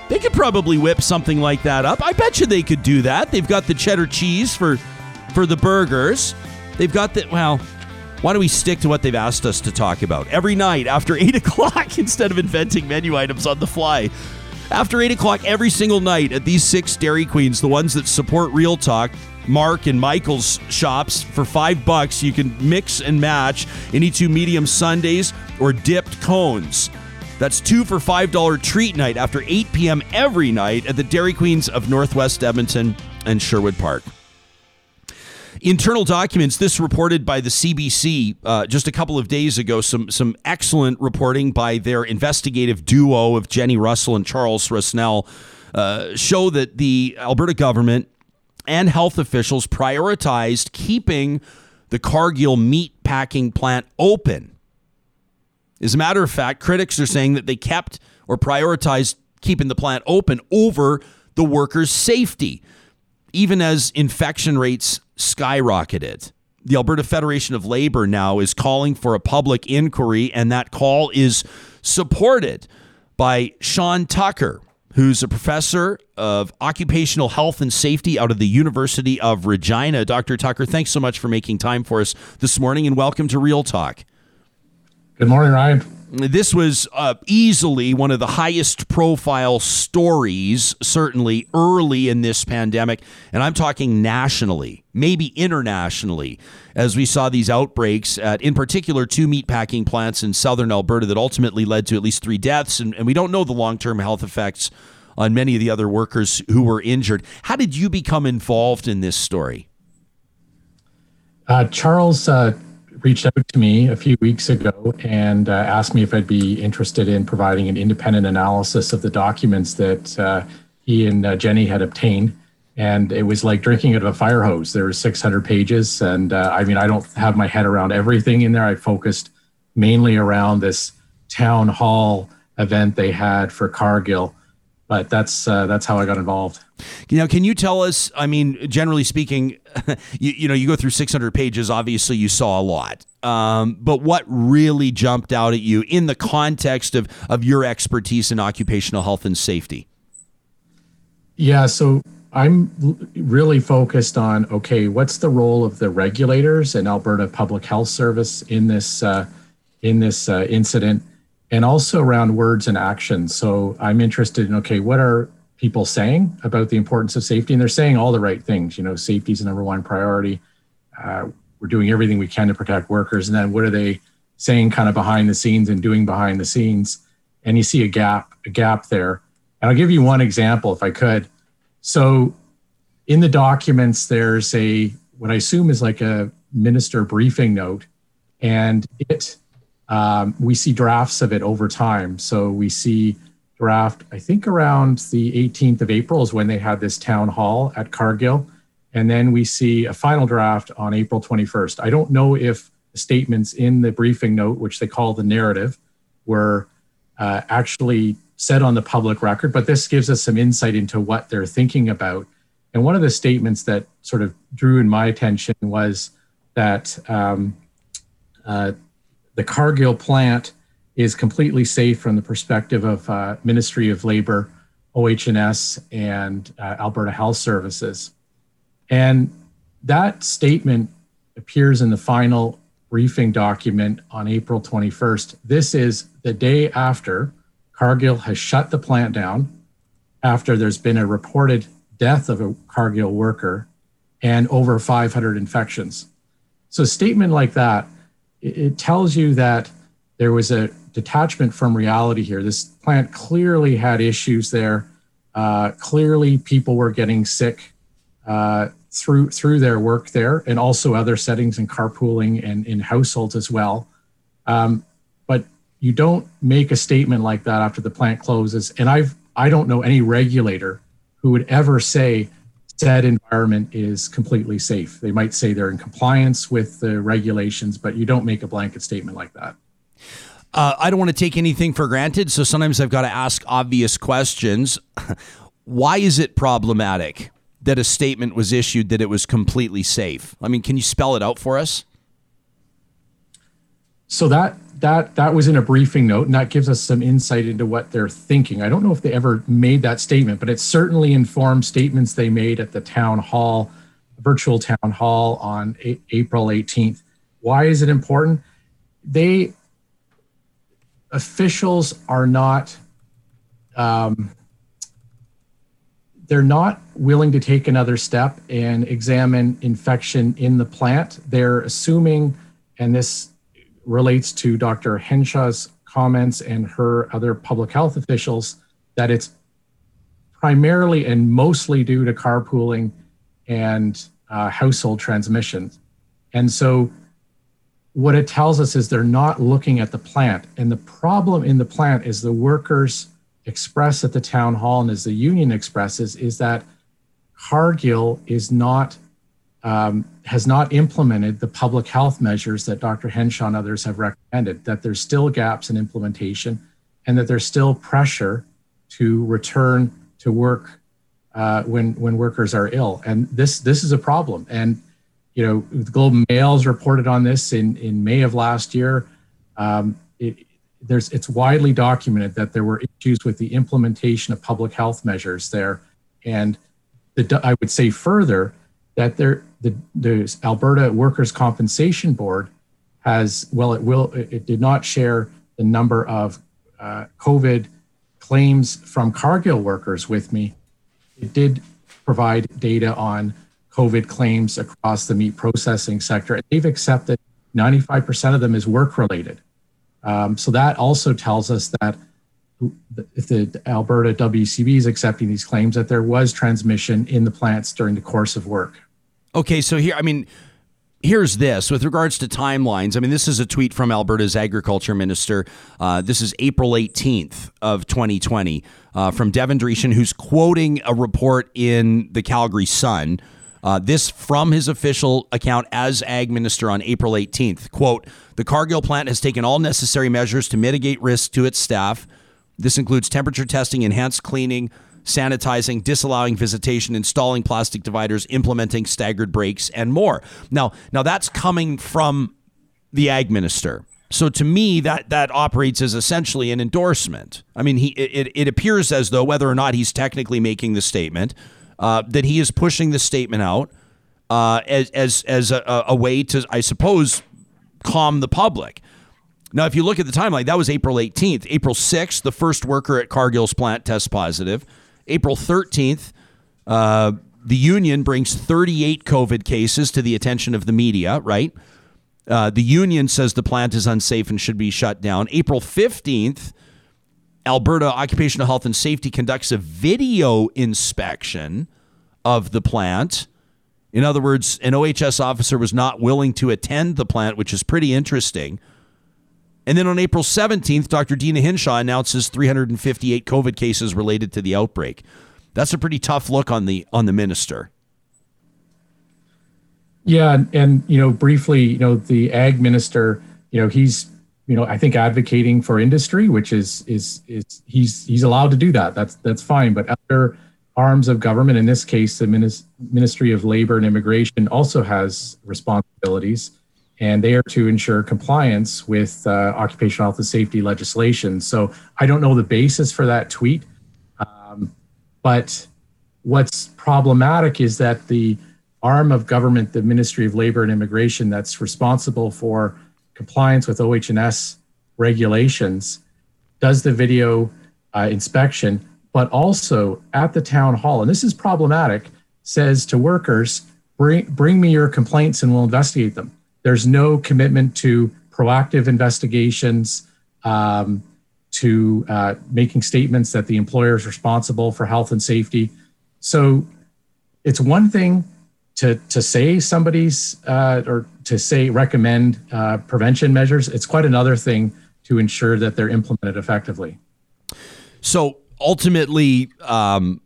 They could probably whip something like that up. I bet you they could do that. They've got the cheddar cheese for for the burgers. They've got the well. Why don't we stick to what they've asked us to talk about every night after eight o'clock instead of inventing menu items on the fly? After 8 o'clock every single night at these six Dairy Queens, the ones that support Real Talk, Mark and Michael's shops, for five bucks, you can mix and match any two medium sundaes or dipped cones. That's two for $5 treat night after 8 p.m. every night at the Dairy Queens of Northwest Edmonton and Sherwood Park. Internal documents. This reported by the CBC uh, just a couple of days ago. Some some excellent reporting by their investigative duo of Jennie Russell and Charles Rusnell uh, show that the Alberta government and health officials prioritized keeping the Cargill meat packing plant open. As a matter of fact, critics are saying that they kept or prioritized keeping the plant open over the workers' safety, even as infection rates skyrocketed. The Alberta Federation of Labor now is calling for a public inquiry, and that call is supported by Sean Tucker, who's a professor of occupational health and safety out of the University of Regina. Dr. Tucker, thanks so much for making time for us this morning, and welcome to Real Talk. Good morning, Ryan this was uh, easily one of the highest profile stories, certainly early in this pandemic. And I'm talking nationally, maybe internationally, as we saw these outbreaks at, in particular, two meatpacking plants in southern Alberta that ultimately led to at least three deaths. And, and we don't know the long term health effects on many of the other workers who were injured. How did you become involved in this story? Uh, Charles uh, reached out to me a few weeks ago and uh, asked me if I'd be interested in providing an independent analysis of the documents that uh, he and uh, Jennie had obtained. And it was like drinking out of a fire hose. There were 600 pages. And uh, I mean, I don't have my head around everything in there. I focused mainly around this town hall event they had for Cargill but that's uh, that's how I got involved. Now, can you tell us? I mean, generally speaking, you, you know, you go through 600 pages. Obviously, you saw a lot. Um, but what really jumped out at you in the context of of your expertise in occupational health and safety? Yeah, so I'm really focused on okay, what's the role of the regulators and Alberta Public Health Service in this uh, in this uh, incident? And also around words and actions. So I'm interested in okay, what are people saying about the importance of safety? And they're saying all the right things. You know, safety is the number one priority. Uh, we're doing everything we can to protect workers. And then what are they saying kind of behind the scenes and doing behind the scenes? And you see a gap, a gap there. And I'll give you one example if I could. So in the documents, there's a what I assume is like a minister briefing note, and it um, we see drafts of it over time. So we see draft, I think around the 18th of April is when they had this town hall at Cargill. And then we see a final draft on April 21st. I don't know if the statements in the briefing note, which they call the narrative, were uh, actually said on the public record, but this gives us some insight into what they're thinking about. And one of the statements that sort of drew in my attention was that um, uh, the Cargill plant is completely safe from the perspective of uh, Ministry of Labor, OHS, and uh, Alberta Health Services. And that statement appears in the final briefing document on April 21st. This is the day after Cargill has shut the plant down, after there's been a reported death of a Cargill worker and over 500 infections. So, a statement like that it tells you that there was a detachment from reality here. This plant clearly had issues there. Uh, clearly, people were getting sick uh, through through their work there, and also other settings in carpooling and in households as well. Um, but you don't make a statement like that after the plant closes. And I've I don't know any regulator who would ever say said environment is completely safe. They might say they're in compliance with the regulations, but you don't make a blanket statement like that. Uh, I don't want to take anything for granted, so sometimes I've got to ask obvious questions. Why is it problematic that a statement was issued that it was completely safe? I mean, can you spell it out for us? So that that that was in a briefing note, and that gives us some insight into what they're thinking. I don't know if they ever made that statement, but it certainly informed statements they made at the town hall, virtual town hall on a- April 18th. Why is it important? They officials are not um, they're not willing to take another step and examine infection in the plant. They're assuming, and this relates to Dr. Hinshaw's comments and her other public health officials that it's primarily and mostly due to carpooling and uh, household transmissions. And so, what it tells us is they're not looking at the plant. And the problem in the plant is the workers express at the town hall and as the union expresses is that Cargill is not um, has not implemented the public health measures that Dr. Hinshaw and others have recommended, that there's still gaps in implementation and that there's still pressure to return to work uh, when, when workers are ill. And this, this is a problem. And, you know, the Globe Mail's reported on this in, in May of last year. Um, it, there's, it's widely documented that there were issues with the implementation of public health measures there. And the, I would say further that there, the, the Alberta Workers' Compensation Board has, well, it will, it did not share the number of uh, COVID claims from Cargill workers with me. It did provide data on COVID claims across the meat processing sector. They've accepted 95% of them as work related. Um, so that also tells us that if the Alberta WCB is accepting these claims, that there was transmission in the plants during the course of work. Okay, so here, I mean, here's this with regards to timelines. I mean, this is a tweet from Alberta's agriculture minister. Uh, this is April 18th of 2020 uh, from Devin Dreeshen, who's quoting a report in the Calgary Sun. Uh, this from his official account as ag minister on April 18th. Quote, the Cargill plant has taken all necessary measures to mitigate risk to its staff. This includes temperature testing, enhanced cleaning, sanitizing, disallowing visitation, installing plastic dividers, implementing staggered breaks, and more. Now, now that's coming from the ag minister. So to me, that that operates as essentially an endorsement. I mean, he it, it appears as though whether or not he's technically making the statement, uh, that he is pushing the statement out uh, as as as a, a way to, I suppose, calm the public. Now, if you look at the timeline, that was April 18th. April 6th, the first worker at Cargill's plant tests positive. April 13th, uh, the union brings 38 COVID cases to the attention of the media, right? Uh, the union says the plant is unsafe and should be shut down. April 15th, Alberta Occupational Health and Safety conducts a video inspection of the plant. In other words, an OHS officer was not willing to attend the plant, which is pretty interesting. And then on April 17th, Dr. Deena Hinshaw announces 358 COVID cases related to the outbreak. That's a pretty tough look on the on the minister. Yeah, and, and you know, briefly, you know, the ag minister, you know, he's you know, I think advocating for industry, which is is is he's he's allowed to do that. That's that's fine. But other arms of government, in this case, the Ministry of Labor and Immigration, also has responsibilities and they are to ensure compliance with uh, occupational health and safety legislation. So I don't know the basis for that tweet, um, but what's problematic is that the arm of government, the Ministry of Labor and Immigration, that's responsible for compliance with OHS regulations, does the video uh, inspection, but also at the town hall, and this is problematic, says to workers, bring, bring me your complaints and we'll investigate them. There's no commitment to proactive investigations, um, to uh, making statements that the employer is responsible for health and safety. So it's one thing to to say somebody's uh, or to say recommend uh, prevention measures. It's quite another thing to ensure that they're implemented effectively. So ultimately, um,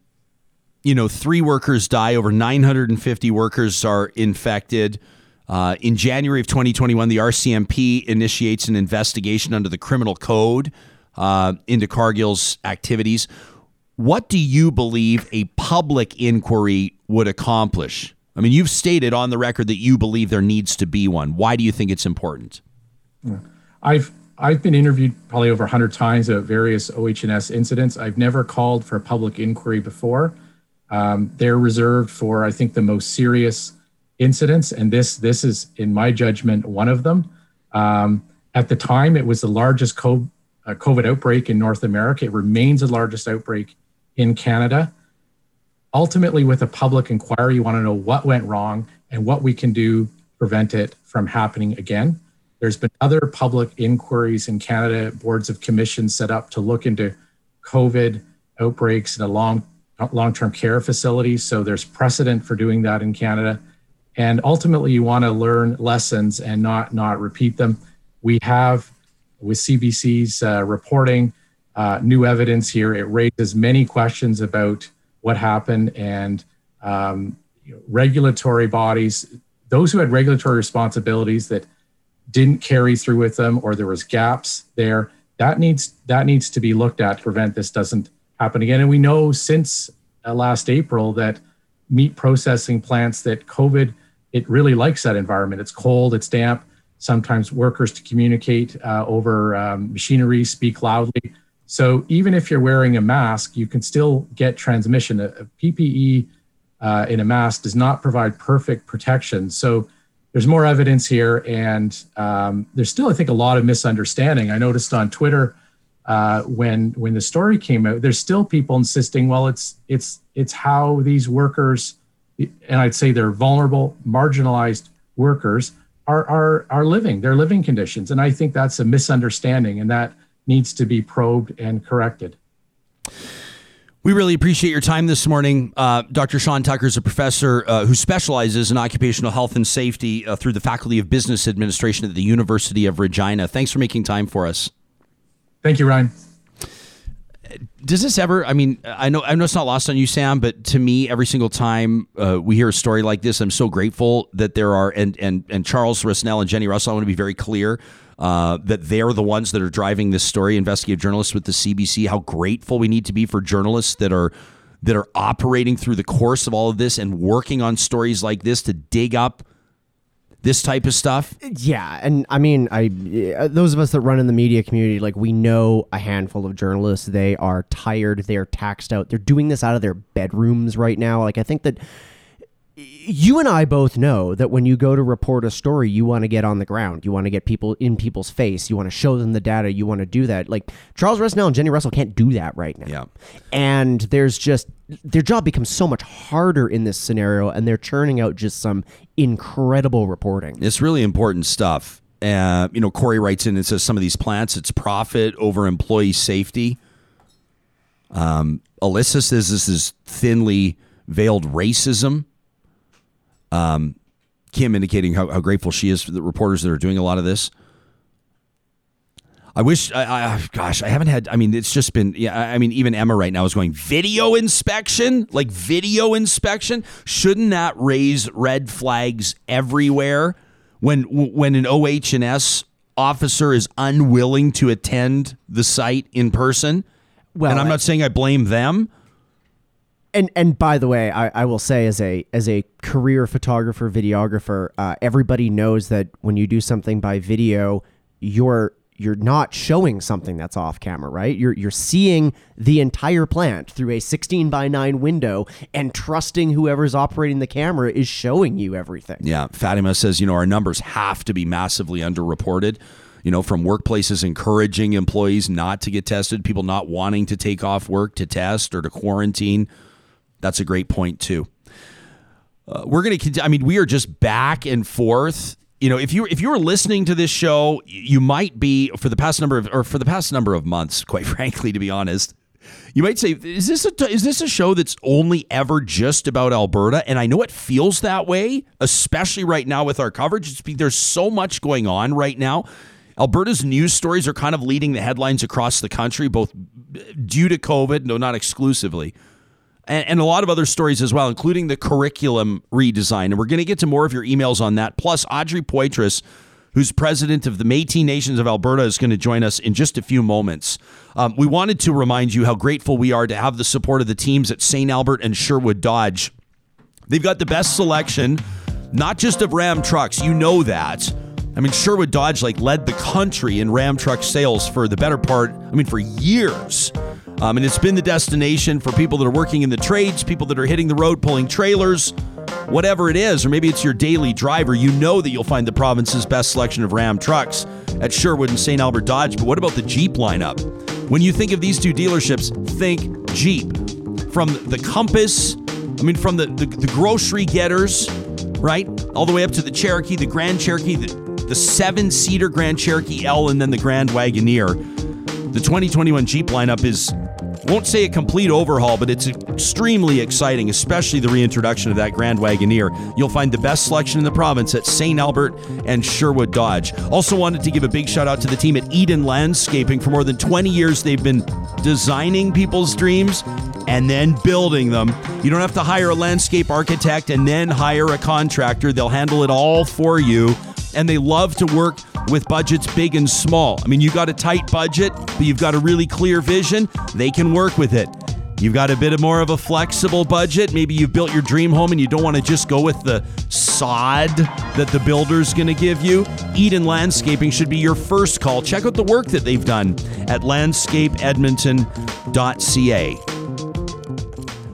you know, three workers die. Over 950 workers are infected. Uh, in January of 2021, the RCMP initiates an investigation under the criminal code uh, into Cargill's activities. What do you believe a public inquiry would accomplish? I mean, you've stated on the record that you believe there needs to be one. Why do you think it's important? I've I've been interviewed probably over 100 times at various OHS incidents. I've never called for a public inquiry before. Um, they're reserved for, I think, the most serious incidents, and this this is, in my judgment, one of them. Um, at the time, it was the largest COVID, uh, outbreak in North America. It remains the largest outbreak in Canada. Ultimately, with a public inquiry, you want to know what went wrong and what we can do to prevent it from happening again. There's been other public inquiries in Canada, boards of commissions set up to look into COVID outbreaks in a long long-term care facilities. So there's precedent for doing that in Canada and ultimately you want to learn lessons and not not repeat them we have with cbc's uh, reporting uh, new evidence here it raises many questions about what happened and um, regulatory bodies, those who had regulatory responsibilities that didn't carry through with them, or there was gaps there. That needs that needs to be looked at to prevent this doesn't happen again. And we know since uh, last April that meat processing plants that COVID it really likes that environment. It's cold, it's damp. Sometimes workers to communicate uh, over um, machinery speak loudly. So even if you're wearing a mask, you can still get transmission. A, a PPE uh, in a mask does not provide perfect protection. So there's more evidence here, and um, there's still, I think, a lot of misunderstanding. I noticed on Twitter uh, when when the story came out, there's still people insisting, well, it's it's it's how these workers, and I'd say they're vulnerable, marginalized workers are are are living their living conditions, and I think that's a misunderstanding, and that needs to be probed and corrected. We really appreciate your time this morning. Uh, Dr. Sean Tucker is a professor uh, who specializes in occupational health and safety uh, through the Faculty of Business Administration at the University of Regina. Thanks for making time for us. Thank you, Ryan. Does this ever? I mean, I know I know it's not lost on you, Sam, but to me, every single time uh, we hear a story like this, I'm so grateful that there are and and and Charles Rusnell and Jennie Russell. I want to be very clear uh, that they're the ones that are driving this story. Investigative journalists with the CBC. How grateful we need to be for journalists that are that are operating through the course of all of this and working on stories like this to dig up this type of stuff. Yeah, and I mean, I uh, those of us that run in the media community, like we know a handful of journalists. They are tired. They are taxed out. They're doing this out of their bedrooms right now. Like I think that you and I both know that when you go to report a story, you want to get on the ground. You want to get people in people's face. You want to show them the data. You want to do that. Like Charles Rusnell and Jennie Russell can't do that right now. Yeah. And there's just their job becomes so much harder in this scenario, and they're churning out just some incredible reporting. It's really important stuff. Uh, you know, Corey writes in and says some of these plants, it's profit over employee safety. Um, Alyssa says this is thinly veiled racism. Um, Kim indicating how, how grateful she is for the reporters that are doing a lot of this. I wish, I, I, gosh, I haven't had. I mean, it's just been. Yeah, I mean, even Emma right now is going video inspection, like video inspection. Shouldn't that raise red flags everywhere? When when an OH&S officer is unwilling to attend the site in person, Well, and I'm not saying I blame them. And and by the way, I, I will say as a as a career photographer videographer, uh, everybody knows that when you do something by video, you're you're not showing something that's off camera, right? You're you're seeing the entire plant through a 16 by 9 window and trusting whoever's operating the camera is showing you everything. Yeah, Fatima says, you know, our numbers have to be massively underreported. You know, from workplaces encouraging employees not to get tested, people not wanting to take off work to test or to quarantine. That's a great point too. Uh, we're going to. continue. I mean, we are just back and forth. You know, if you if you were listening to this show, you might be for the past number of or for the past number of months, quite frankly, to be honest. You might say, is this a is this a show that's only ever just about Alberta? And I know it feels that way, especially right now with our coverage. It's, there's so much going on right now. Alberta's news stories are kind of leading the headlines across the country, both due to COVID, no, not exclusively, and, and a lot of other stories as well, including the curriculum redesign. And we're going to get to more of your emails on that. Plus, Audrey Poitras, who's president of the Métis Nations of Alberta, is going to join us in just a few moments. Um, we wanted to remind you how grateful we are to have the support of the teams at St. Albert and Sherwood Dodge. They've got the best selection, not just of Ram trucks. You know that. I mean, Sherwood Dodge like led the country in Ram truck sales for the better part. I mean, for years. Um, and it's been the destination for people that are working in the trades, people that are hitting the road pulling trailers, whatever it is, or maybe it's your daily driver. You know that you'll find the province's best selection of Ram trucks at Sherwood and St. Albert Dodge. But what about the Jeep lineup? When you think of these two dealerships, think Jeep. From the Compass, I mean, from the, the, the grocery getters, right? All the way up to the Cherokee, the Grand Cherokee, the, the seven seater Grand Cherokee L, and then the Grand Wagoneer. The 2021 Jeep lineup is, won't say a complete overhaul, but it's extremely exciting, especially the reintroduction of that Grand Wagoneer. You'll find the best selection in the province at St. Albert and Sherwood Dodge. Also, wanted to give a big shout out to the team at Eden Landscaping. For more than 20 years, they've been designing people's dreams and then building them. You don't have to hire a landscape architect and then hire a contractor. They'll handle it all for you. And they love to work with budgets big and small. I mean, you got a tight budget, but you've got a really clear vision. They can work with it. You've got a bit of more of a flexible budget. Maybe you've built your dream home and you don't want to just go with the sod that the builder's going to give you. Eden Landscaping should be your first call. Check out the work that they've done at landscapeedmonton.ca.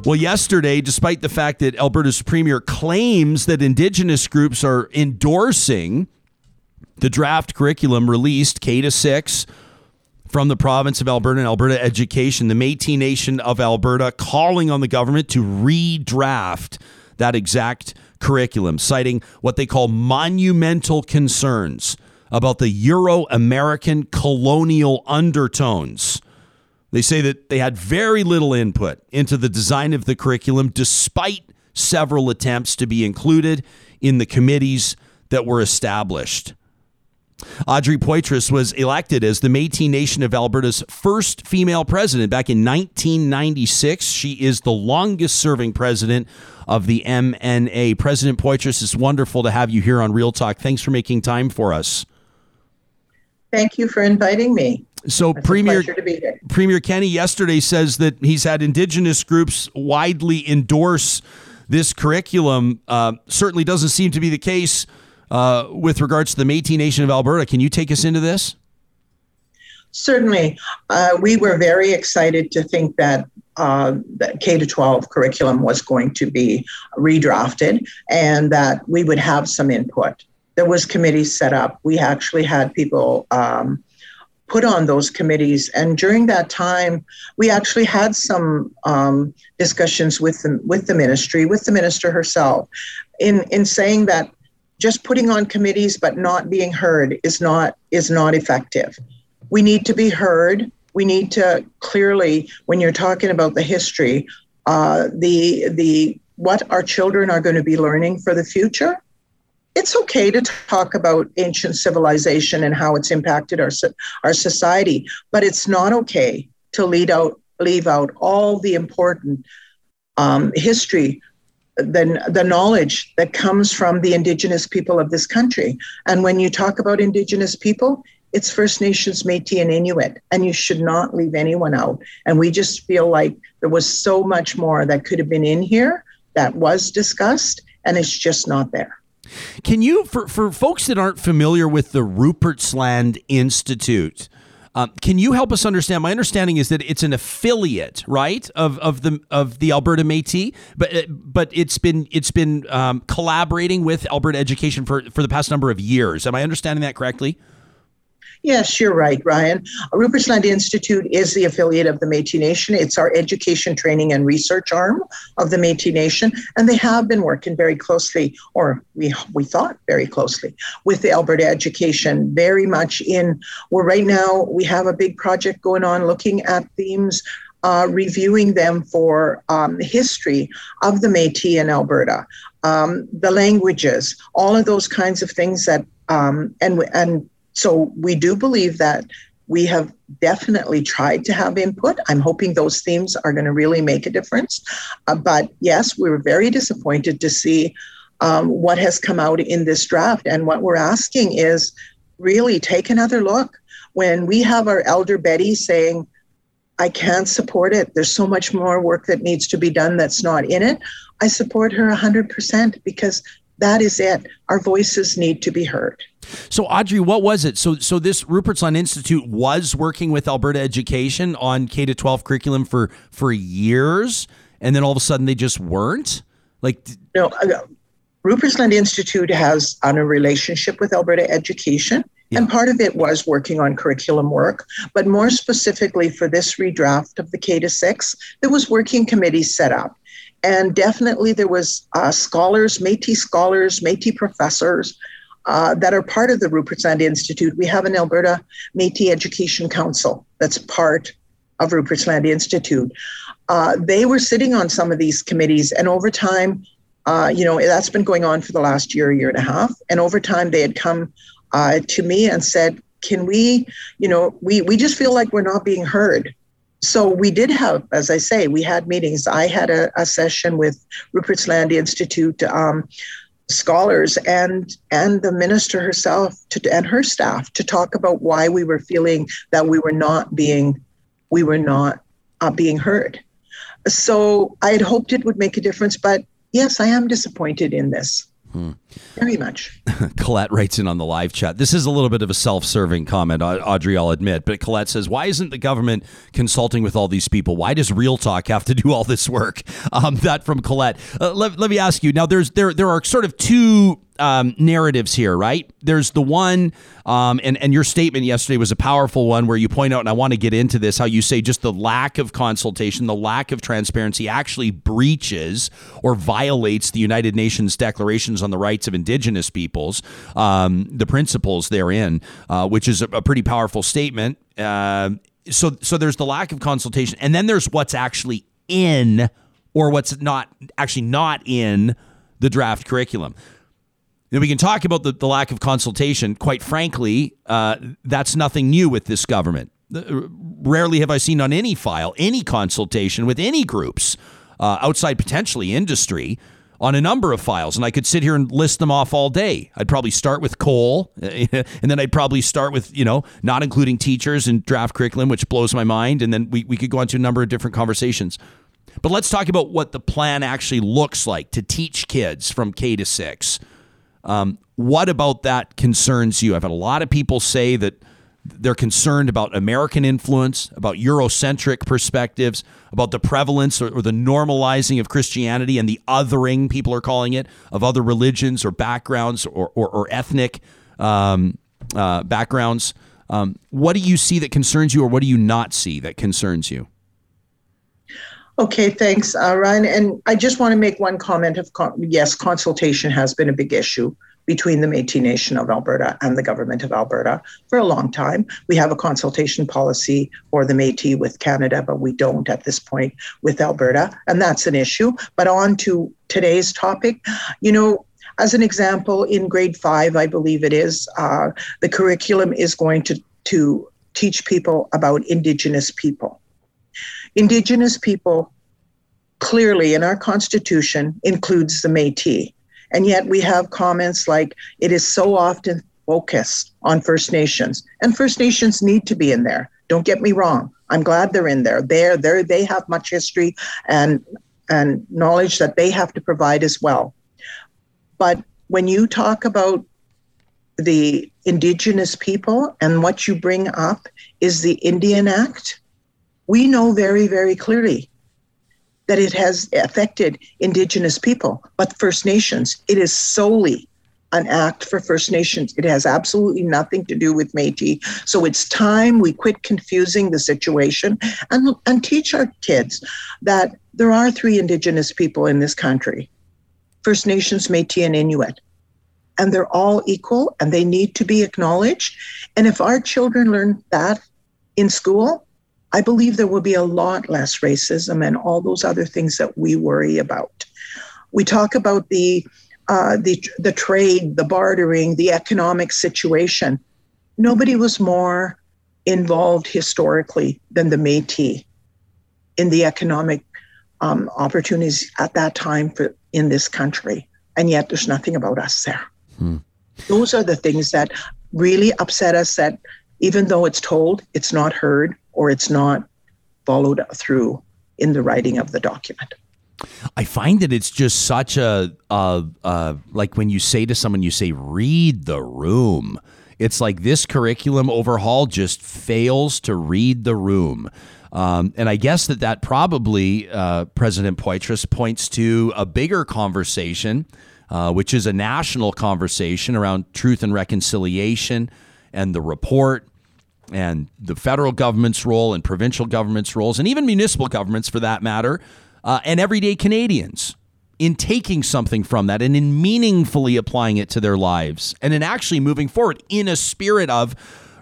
Well, yesterday, despite the fact that Alberta's premier claims that Indigenous groups are endorsing the draft curriculum released K to 6 from the province of Alberta and Alberta Education, the Métis Nation of Alberta calling on the government to redraft that exact curriculum, citing what they call monumental concerns about the Euro American colonial undertones. They say that they had very little input into the design of the curriculum, despite several attempts to be included in the committees that were established. Audrey Poitras was elected as the Métis Nation of Alberta's first female president back in 1996. She is the longest serving president of the MNA. President Poitras, it's wonderful to have you here on Real Talk. Thanks for making time for us. Thank you for inviting me. So It's Premier pleasure to be here. Premier Kenney yesterday says that he's had indigenous groups widely endorse this curriculum. Uh, certainly doesn't seem to be the case uh, with regards to the Métis Nation of Alberta. Can you take us into this? Certainly, uh, we were very excited to think that uh, that K to 12 curriculum was going to be redrafted and that we would have some input. There was committees set up. We actually had people um, put on those committees, and during that time, we actually had some um, discussions with the with the ministry, with the minister herself, in in saying that just putting on committees but not being heard is not is not effective we need to be heard. We need to clearly, when you're talking about the history, uh, the the what our children are going to be learning for the future. It's okay to talk about ancient civilization and how it's impacted our our society, but it's not okay to lead out leave out all the important um, history the, the knowledge that comes from the indigenous people of this country. And when you talk about indigenous people, it's First Nations, Métis, and Inuit, and you should not leave anyone out. And we just feel like there was so much more that could have been in here that was discussed, and it's just not there. Can you, for, for folks that aren't familiar with the Rupert's Land Institute, um, can you help us understand? My understanding is that it's an affiliate, right, of, of the of the Alberta Métis, but uh, but it's been it's been um, collaborating with Alberta Education for for the past number of years. Am I understanding that correctly? Yes, you're right, Ryan. Rupert's Land Institute is the affiliate of the Métis Nation. It's our education, training, and research arm of the Métis Nation, and they have been working very closely, or we we thought very closely, with the Alberta Education. Very much in. We're right now we have a big project going on looking at themes. Uh, reviewing them for um, history of the Métis in Alberta, um, the languages, all of those kinds of things that, um, and and so we do believe that we have definitely tried to have input. I'm hoping those themes are going to really make a difference. Uh, but yes, we were very disappointed to see um, what has come out in this draft. And what we're asking is really take another look. When we have our elder Betty saying, I can't support it. There's so much more work that needs to be done that's not in it. I support her 100% because that is it. Our voices need to be heard. So, Audrey, what was it? So, so this Rupert's Land Institute was working with Alberta Education on K to 12 curriculum for for years, and then all of a sudden they just weren't. Like, no, uh, Rupert's Land Institute has on a relationship with Alberta Education. Yeah. And part of it was working on curriculum work, but more specifically for this redraft of the K to six, there was working committees set up and definitely there was uh, scholars, Métis scholars, Métis professors uh, that are part of the Rupert's Land Institute. We have an Alberta Métis Education Council that's part of Rupert's Land Institute. Uh, they were sitting on some of these committees, and over time, uh, you know, that's been going on for the last year, year and a half. And over time, they had come uh, to me and said, "Can we, you know, we we just feel like we're not being heard." So we did have, as I say, we had meetings. I had a, a session with Rupert's Land Institute um, scholars and and the minister herself to, and her staff to talk about why we were feeling that we were not being we were not uh, being heard. So I had hoped it would make a difference, but yes, I am disappointed in this. Hmm. Very much. Colette writes in on the live chat. This is a little bit of a self serving comment, Audrey, I'll admit. But Colette says, Why isn't the government consulting with all these people? Why does Real Talk have to do all this work? Um, that from Colette. Uh, let, let me ask you now, there's there, there are sort of two um, narratives here, right? There's the one, um, and and your statement yesterday was a powerful one where you point out, and I want to get into this, how you say just the lack of consultation, the lack of transparency actually breaches or violates the United Nations declarations on the rights of Indigenous peoples, um, the principles therein, uh, which is a, a, pretty powerful statement. Uh, so so there's the lack of consultation, and then there's what's actually in or what's not actually not in the draft curriculum. Then we can talk about the, the lack of consultation. Quite frankly, uh, that's nothing new with this government. Rarely have I seen on any file any consultation with any groups uh, outside potentially industry on a number of files. And I could sit here and list them off all day. I'd probably start with coal, and then I'd probably start with, you know, not including teachers and draft curriculum, which blows my mind. And then we, we could go into a number of different conversations. But let's talk about what the plan actually looks like to teach kids from K to six. Um, what about that concerns you? I've had a lot of people say that they're concerned about American influence, about Eurocentric perspectives, about the prevalence or, or, the normalizing of Christianity and the othering, people are calling it, of other religions or backgrounds or, or, or ethnic um, uh, backgrounds. Um, what do you see that concerns you, or what do you not see that concerns you? Okay, thanks, uh, Ryan. And I just want to make one comment of con- yes, consultation has been a big issue between the Métis Nation of Alberta and the government of Alberta for a long time. We have a consultation policy for the Métis with Canada, but we don't at this point with Alberta, and that's an issue. But on to today's topic, you know. As an example, in grade five, I believe it is, uh, the curriculum is going to, to teach people about Indigenous people Indigenous people clearly in our Constitution includes the Metis. And yet we have comments like it is so often focused on First Nations. And First Nations need to be in there. Don't get me wrong. I'm glad they're in there. They're, they're, they have much history and, and knowledge that they have to provide as well. But when you talk about the Indigenous people and what you bring up is the Indian Act, we know very, very clearly that it has affected Indigenous people, but First Nations, it is solely an act for First Nations. It has absolutely nothing to do with Métis. So it's time we quit confusing the situation and, and teach our kids that there are three Indigenous people in this country First Nations, Métis, and Inuit. And they're all equal and they need to be acknowledged. And if our children learn that in school, I believe there will be a lot less racism and all those other things that we worry about. We talk about the uh, the the trade, the bartering, the economic situation. Nobody was more involved historically than the Métis in the economic um, opportunities at that time for in this country, and yet there's nothing about us there. Hmm. Those are the things that really upset us. That even though it's told, it's not heard or it's not followed through in the writing of the document. I find that it's just such a, like when you say to someone, you say, read the room. It's like this curriculum overhaul just fails to read the room. Um, and I guess that that probably, uh, President Poitras points to a bigger conversation, uh, which is a national conversation around truth and reconciliation and the report and the federal government's role and provincial government's roles, and even municipal governments for that matter, uh, and everyday Canadians in taking something from that and in meaningfully applying it to their lives and in actually moving forward in a spirit of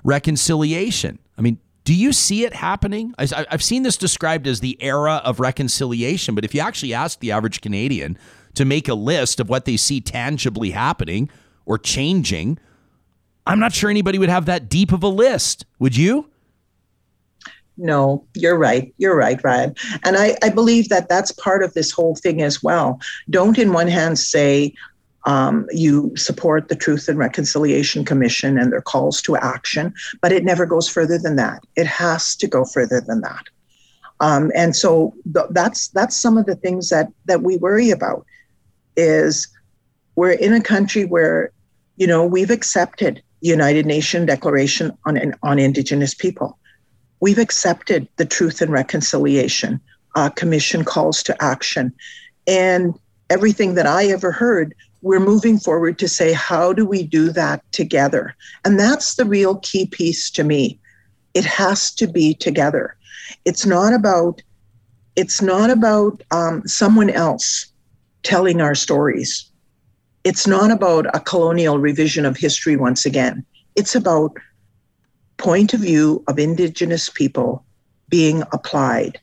reconciliation. I mean, do you see it happening? I've seen this described as the era of reconciliation, but if you actually ask the average Canadian to make a list of what they see tangibly happening or changing, I'm not sure anybody would have that deep of a list. Would you? no, you're right. You're right, Ryan. And I, I believe that that's part of this whole thing as well. Don't, in one hand, say um, you support the Truth and Reconciliation Commission and their calls to action, but it never goes further than that. It has to go further than that. Um, and so th- that's that's some of the things that that we worry about. Is we're in a country where, you know, we've accepted United Nations Declaration on on Indigenous people we've accepted the Truth and Reconciliation uh, Commission calls to action. And everything that I ever heard, we're moving forward to say, how do we do that together? And that's the real key piece to me. It has to be together. It's not about it's not about um, someone else telling our stories. It's not about a colonial revision of history once again. It's about point of view of Indigenous people being applied,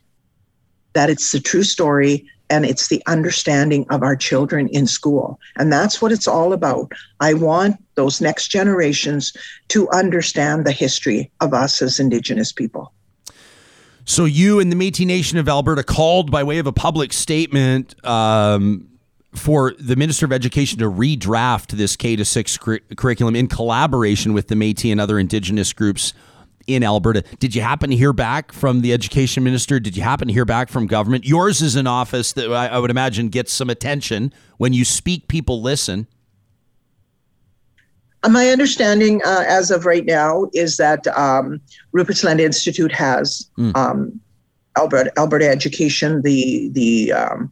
that it's the true story and it's the understanding of our children in school. And that's what it's all about. I want those next generations to understand the history of us as Indigenous people. So you and the Métis Nation of Alberta called by way of a public statement um, for the Minister of Education to redraft this K to six curriculum in collaboration with the Métis and other Indigenous groups in Alberta. Did you happen to hear back from the Education Minister? Did you happen to hear back from government? Yours is an office that I, I would imagine gets some attention. When you speak, people listen. My understanding, uh, as of right now, is that um, Rupert's Land Institute has mm. um, Alberta Alberta Education, the the um,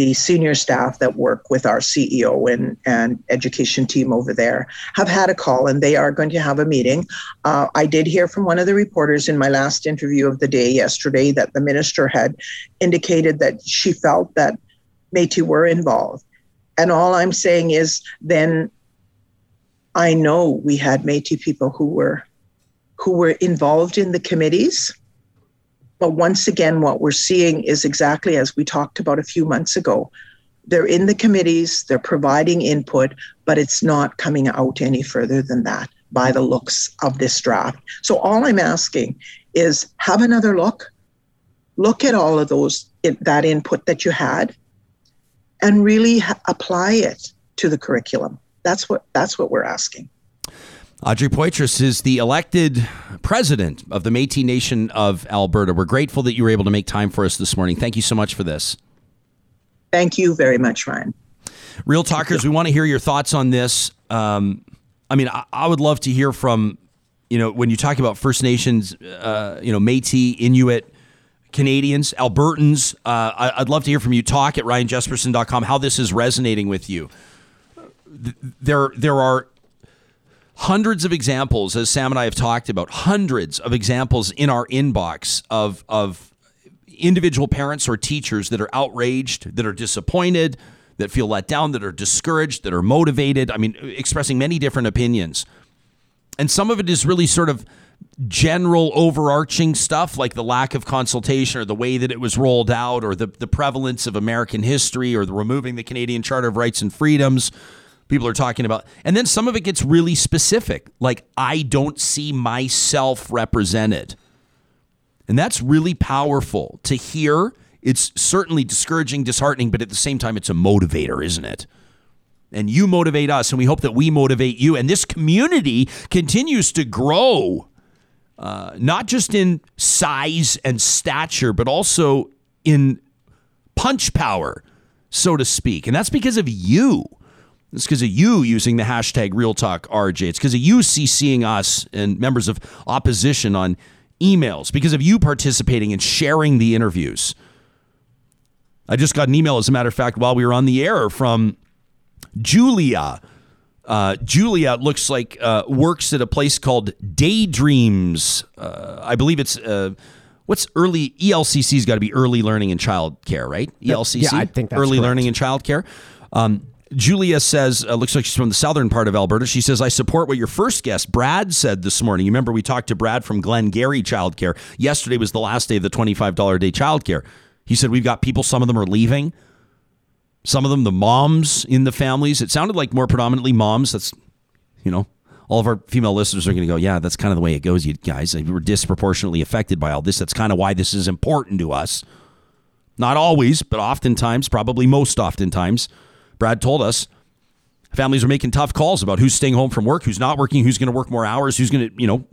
the senior staff that work with our CEO and, and education team over there have had a call and they are going to have a meeting. Uh, I did hear from one of the reporters in my last interview of the day yesterday that the minister had indicated that she felt that Métis were involved. And all I'm saying is then I know we had Métis people who were who were involved in the committees but once again, what we're seeing is exactly as we talked about a few months ago. They're in the committees, they're providing input, but it's not coming out any further than that by the looks of this draft. So all I'm asking is have another look, look at all of those that input that you had, and really ha- apply it to the curriculum. That's what that's what we're asking. Audrey Poitras is the elected president of the Métis Nation of Alberta. We're grateful that you were able to make time for us this morning. Thank you so much for this. Thank you very much, Ryan. Real talkers, we want to hear your thoughts on this. Um, I mean, I, I, would love to hear from, you know, when you talk about First Nations, uh, you know, Métis, Inuit, Canadians, Albertans. Uh, I, would love to hear from you. Talk at ryanjespersen.com how this is resonating with you. There, there are hundreds of examples, as Sam and I have talked about, hundreds of examples in our inbox of of individual parents or teachers that are outraged, that are disappointed, that feel let down, that are discouraged, that are motivated. I mean, expressing many different opinions. And some of it is really sort of general overarching stuff like the lack of consultation or the way that it was rolled out or the, the prevalence of American history or the removing the Canadian Charter of Rights and Freedoms people are talking about. And then some of it gets really specific, like, I don't see myself represented. And that's really powerful to hear. It's certainly discouraging, disheartening, but at the same time, it's a motivator, isn't it? And you motivate us, and we hope that we motivate you. And this community continues to grow, uh, not just in size and stature, but also in punch power, so to speak. And that's because of you. It's because of you using the hashtag RealTalkRJ. It's because of you CCing us and members of opposition on emails, because of you participating and sharing the interviews. I just got an email, as a matter of fact, while we were on the air from Julia. Uh, Julia looks like uh, works at a place called Daydreams. Uh, I believe it's uh, what's early ELCC's got to be early learning and child care, right? ELCC, yeah, I think that's early correct. learning and child care. Um, Julia says, uh, looks like she's from the southern part of Alberta. She says, I support what your first guest, Brad, said this morning. You remember we talked to Brad from Glengarry Childcare. Yesterday was the last day of the $25 a day childcare. He said, We've got people, some of them are leaving. Some of them, the moms in the families. It sounded like more predominantly moms. That's, you know, all of our female listeners are going to go, yeah, that's kind of the way it goes, you guys. We're disproportionately affected by all this. That's kind of why this is important to us. Not always, but oftentimes, probably most oftentimes. Brad told us families are making tough calls about who's staying home from work, who's not working, who's going to work more hours, who's going to, you know.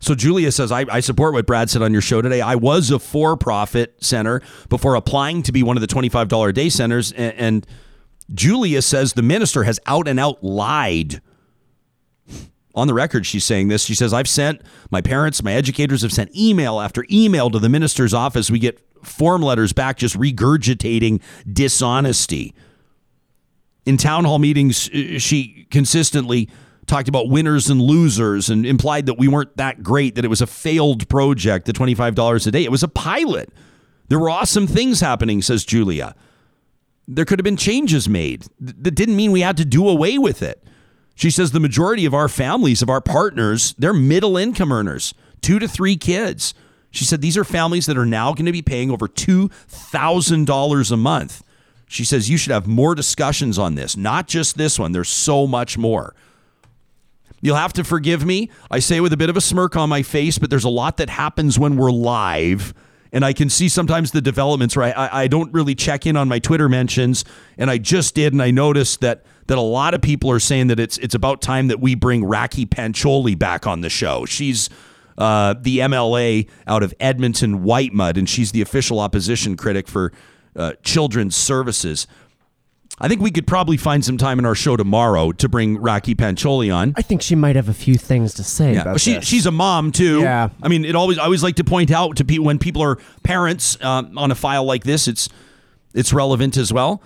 So Julia says, I, I support what Brad said on your show today. I was a for profit center before applying to be one of the $25 a day centers. And, and Julia says the minister has out and out lied. On the record, she's saying this. She says, I've sent my parents, my educators have sent email after email to the minister's office. We get form letters back just regurgitating dishonesty. In town hall meetings, uh, she consistently talked about winners and losers and implied that we weren't that great, that it was a failed project, the $25 a day. It was a pilot. There were awesome things happening, says Julia. There could have been changes made. That didn't mean we had to do away with it. She says the majority of our families, of our partners, they're middle income earners, two to three kids. She said these are families that are now going to be paying over $2,000 a month. She says you should have more discussions on this, not just this one. There's so much more. You'll have to forgive me. I say with a bit of a smirk on my face, but there's a lot that happens when we're live. And I can see sometimes the developments where I, I don't really check in on my Twitter mentions. And I just did, and I noticed that that a lot of people are saying that it's it's about time that we bring Rakhi Pancholi back on the show. She's uh, the MLA out of Edmonton Whitemud, and she's the official opposition critic for uh, Children's Services. I think we could probably find some time in our show tomorrow to bring Rakhi Pancholi on. I think she might have a few things to say Yeah, she, this. she's a mom too. Yeah. I mean, it always I always like to point out to people when people are parents um, on a file like this, it's it's relevant as well.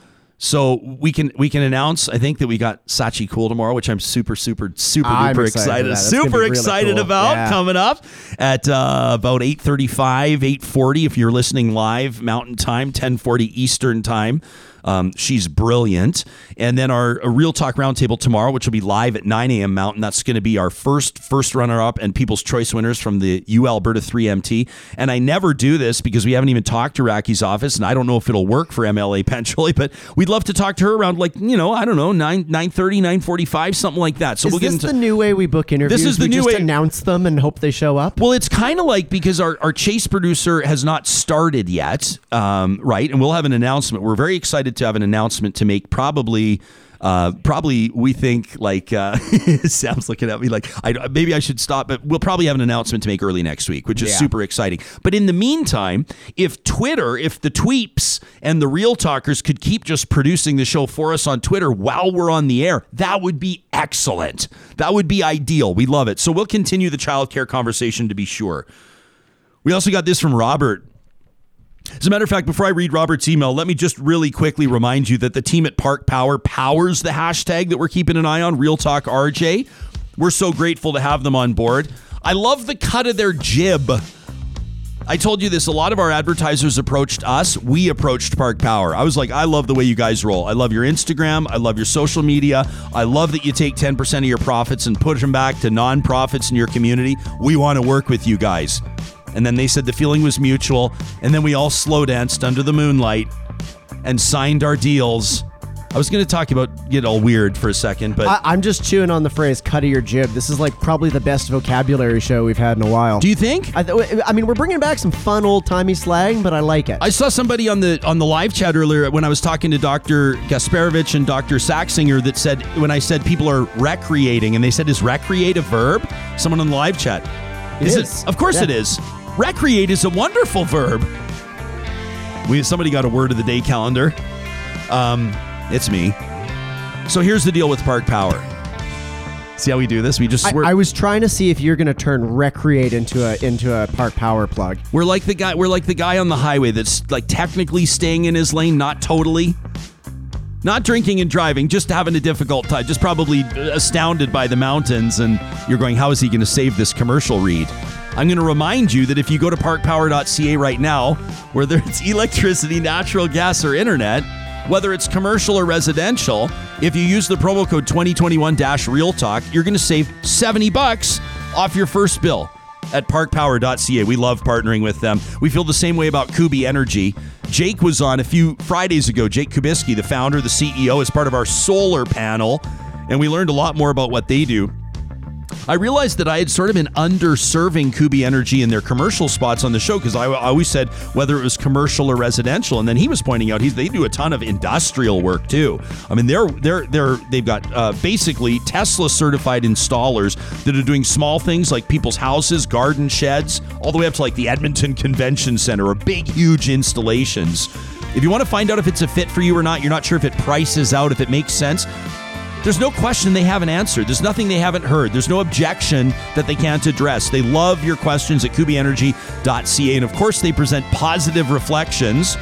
So we can we can announce. I think that we got Shachi Kurl tomorrow, which I'm super super super I'm duper excited excited, that. That's gonna be super really excited cool. about Yeah. coming up at uh, about 8:35, 8:40 if you're listening live Mountain Time, 10:40 Eastern Time. Um, she's brilliant. And then our a Real Talk Roundtable tomorrow, which will be live at 9 a.m. Mountain. That's going to be our first first runner up and People's Choice winners from the U Alberta 3MT. And I never do this because we haven't even talked to Rakhi's office, and I don't know if it'll work for MLA Pancholi, but we'd love to talk to her around like you know I don't know 9 9:30, 9:45, something like that. So is we'll get this into the new way we book interviews? This is the we new just way- announce them and hope they show up. well, it's kind of like because our, our chase producer has not started yet, um, right? And we'll have an announcement. We're very excited to have an announcement to make probably. Uh, probably we think like uh, Sam's looking at me like I, maybe I should stop, but we'll probably have an announcement to make early next week, which is Yeah. super exciting. But in the meantime, if Twitter, if the tweeps and the real talkers could keep just producing the show for us on Twitter while we're on the air, that would be excellent. That would be ideal. We love it. So we'll continue the childcare conversation to be sure. We also got this from Robert. As a matter of fact, before I read Robert's email, let me just really quickly remind you that the team at Park Power powers the hashtag that we're keeping an eye on, Real Talk RJ. We're so grateful to have them on board. I love the cut of their jib. I told you this. A lot of our advertisers approached us. We approached Park Power. I was like, I love the way you guys roll. I love your Instagram. I love your social media. I love that you take 10% of your profits and put them back to nonprofits in your community. We want to work with you guys. And then they said the feeling was mutual. And then we all slow danced under the moonlight and signed our deals. I was going to talk about get all weird for a second, but I, I'm just chewing on the phrase "cut of your jib." This is like probably the best vocabulary show we've had in a while. do you think? I, th- I mean, we're bringing back some fun old timey slang, but I like it. I saw somebody on the on the live chat earlier when I was talking to Dr. Gasperowicz and Dr. Saxinger that said when I said people are recreating and they said is recreate a verb? Someone on the live chat. It is is. it? Of course Yeah. it is. Recreate is a wonderful verb. We somebody got a word of the day calendar. Um, it's me. So here's the deal with Park Power. See how we do this? We just I, I was trying to see if you're going to turn recreate into a into a park power plug. We're like the guy. We're like the guy on the highway that's like technically staying in his lane, not totally. Not drinking and driving, just having a difficult time, just probably astounded by the mountains, and you're going, "How is he going to save this commercial read?" I'm going to remind you that if you go to parkpower.ca right now, whether it's electricity, natural gas, or internet, whether it's commercial or residential, if you use the promo code 2021-Real Talk, you're going to save 70 bucks off your first bill at parkpower.ca. We love partnering with them. We feel the same way about Kuby Energy. Jake was on a few Fridays ago. Jake Kubisky, the founder, the CEO, is part of our solar panel. and we learned a lot more about what they do. I realized that I had sort of been underserving Kuby Energy in their commercial spots on the show because I, I always said whether it was commercial or residential, and then he was pointing out he's, they do a ton of industrial work too. I mean, they're they're they're they've got uh, basically Tesla certified installers that are doing small things like people's houses, garden sheds, all the way up to like the Edmonton Convention Center, or big huge installations. If you want to find out if it's a fit for you or not, you're not sure if it prices out, if it makes sense. There's no question they haven't answered. There's nothing they haven't heard. There's no objection that they can't address. They love your questions at kubyenergy.ca. And of course, they present positive reflections.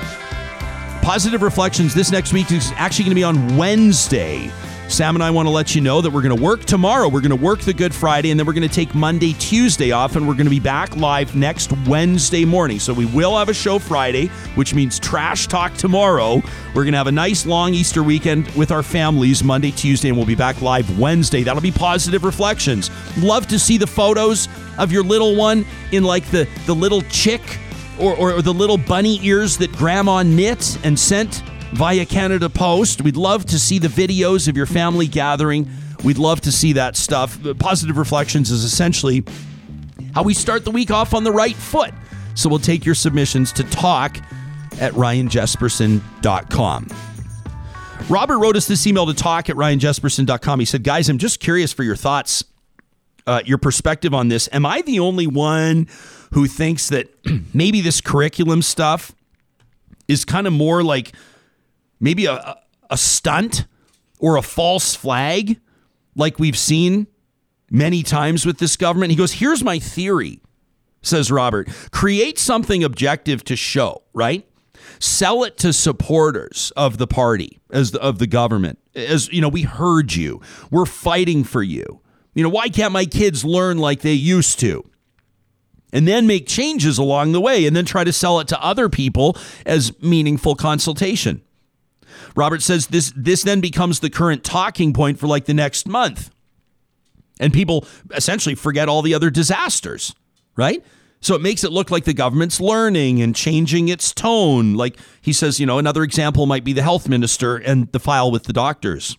Positive reflections this next week is actually going to be on Wednesday. Sam and I want to let you know that we're going to work tomorrow. We're going to work the Good Friday, and then we're going to take Monday, Tuesday off, and we're going to be back live next Wednesday morning. So we will have a show Friday, which means trash talk tomorrow. We're going to have a nice long Easter weekend with our families Monday, Tuesday, and we'll be back live Wednesday. That'll be positive reflections. Love to see the photos of your little one in like the, the little chick or, or the little bunny ears that grandma knit and sent via Canada Post. We'd love to see the videos of your family gathering. We'd love to see that stuff. Positive Reflections is essentially how we start the week off on the right foot. So we'll take your submissions to talk at ryanjespersen.com. Robert wrote us this email to talk at ryanjespersen.com. He said, Guys, I'm just curious for your thoughts, uh, your perspective on this. Am I the only one who thinks that maybe this curriculum stuff is kind of more like maybe a, a stunt or a false flag like we've seen many times with this government. He goes, Here's my theory, says Robert. Create something objective to show, right? Sell it to supporters of the party as the, of the government. As you know, we heard you. We're fighting for you. You know, why can't my kids learn like they used to? And then make changes along the way and then try to sell it to other people as meaningful consultation. Robert says this this then becomes the current talking point for like the next month. And people essentially forget all the other disasters, right? So it makes it look like the government's learning and changing its tone. Like he says, you know, another example might be the health minister and the file with the doctors.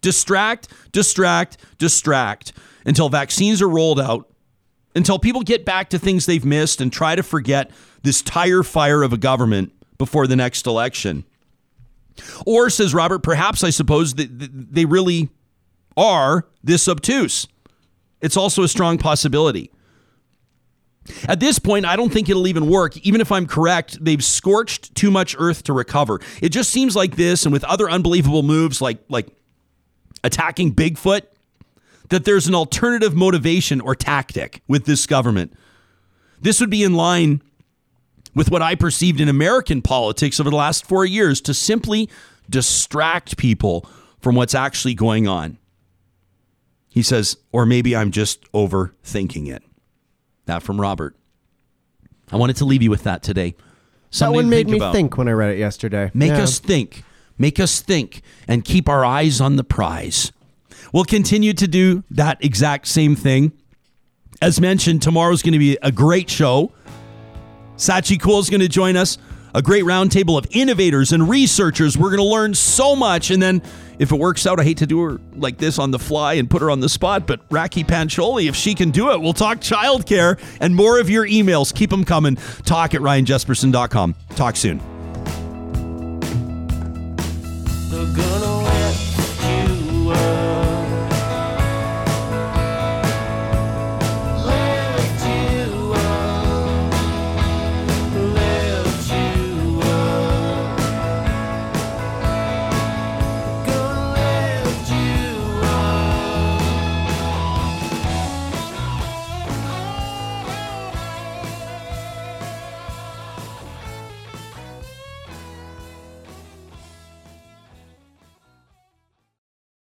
Distract, distract, distract until vaccines are rolled out, until people get back to things they've missed and try to forget this tire fire of a government before the next election. Or, says Robert, perhaps I suppose that they really are this obtuse. It's also a strong possibility. At this point, I don't think it'll even work. Even if I'm correct, they've scorched too much earth to recover. It just seems like this, and with other unbelievable moves like like attacking Bigfoot, that there's an alternative motivation or tactic with this government. This would be in line with what I perceived in American politics over the last four years to simply distract people from what's actually going on. He says, or maybe I'm just overthinking it. That from Robert. I wanted to leave you with that today. Something that one made me about. think when I read it yesterday. Make yeah. us think. Make us think and keep our eyes on the prize. We'll continue to do that exact same thing. As mentioned, tomorrow's going to be a great show. Shachi Kurl is going to join us. A great roundtable of innovators and researchers. We're going to learn so much. And then, if it works out, I hate to do her like this on the fly and put her on the spot, but Rakhi Pancholi, if she can do it, we'll talk childcare and more of your emails. Keep them coming. Talk at ryanjespersen.com. Talk soon.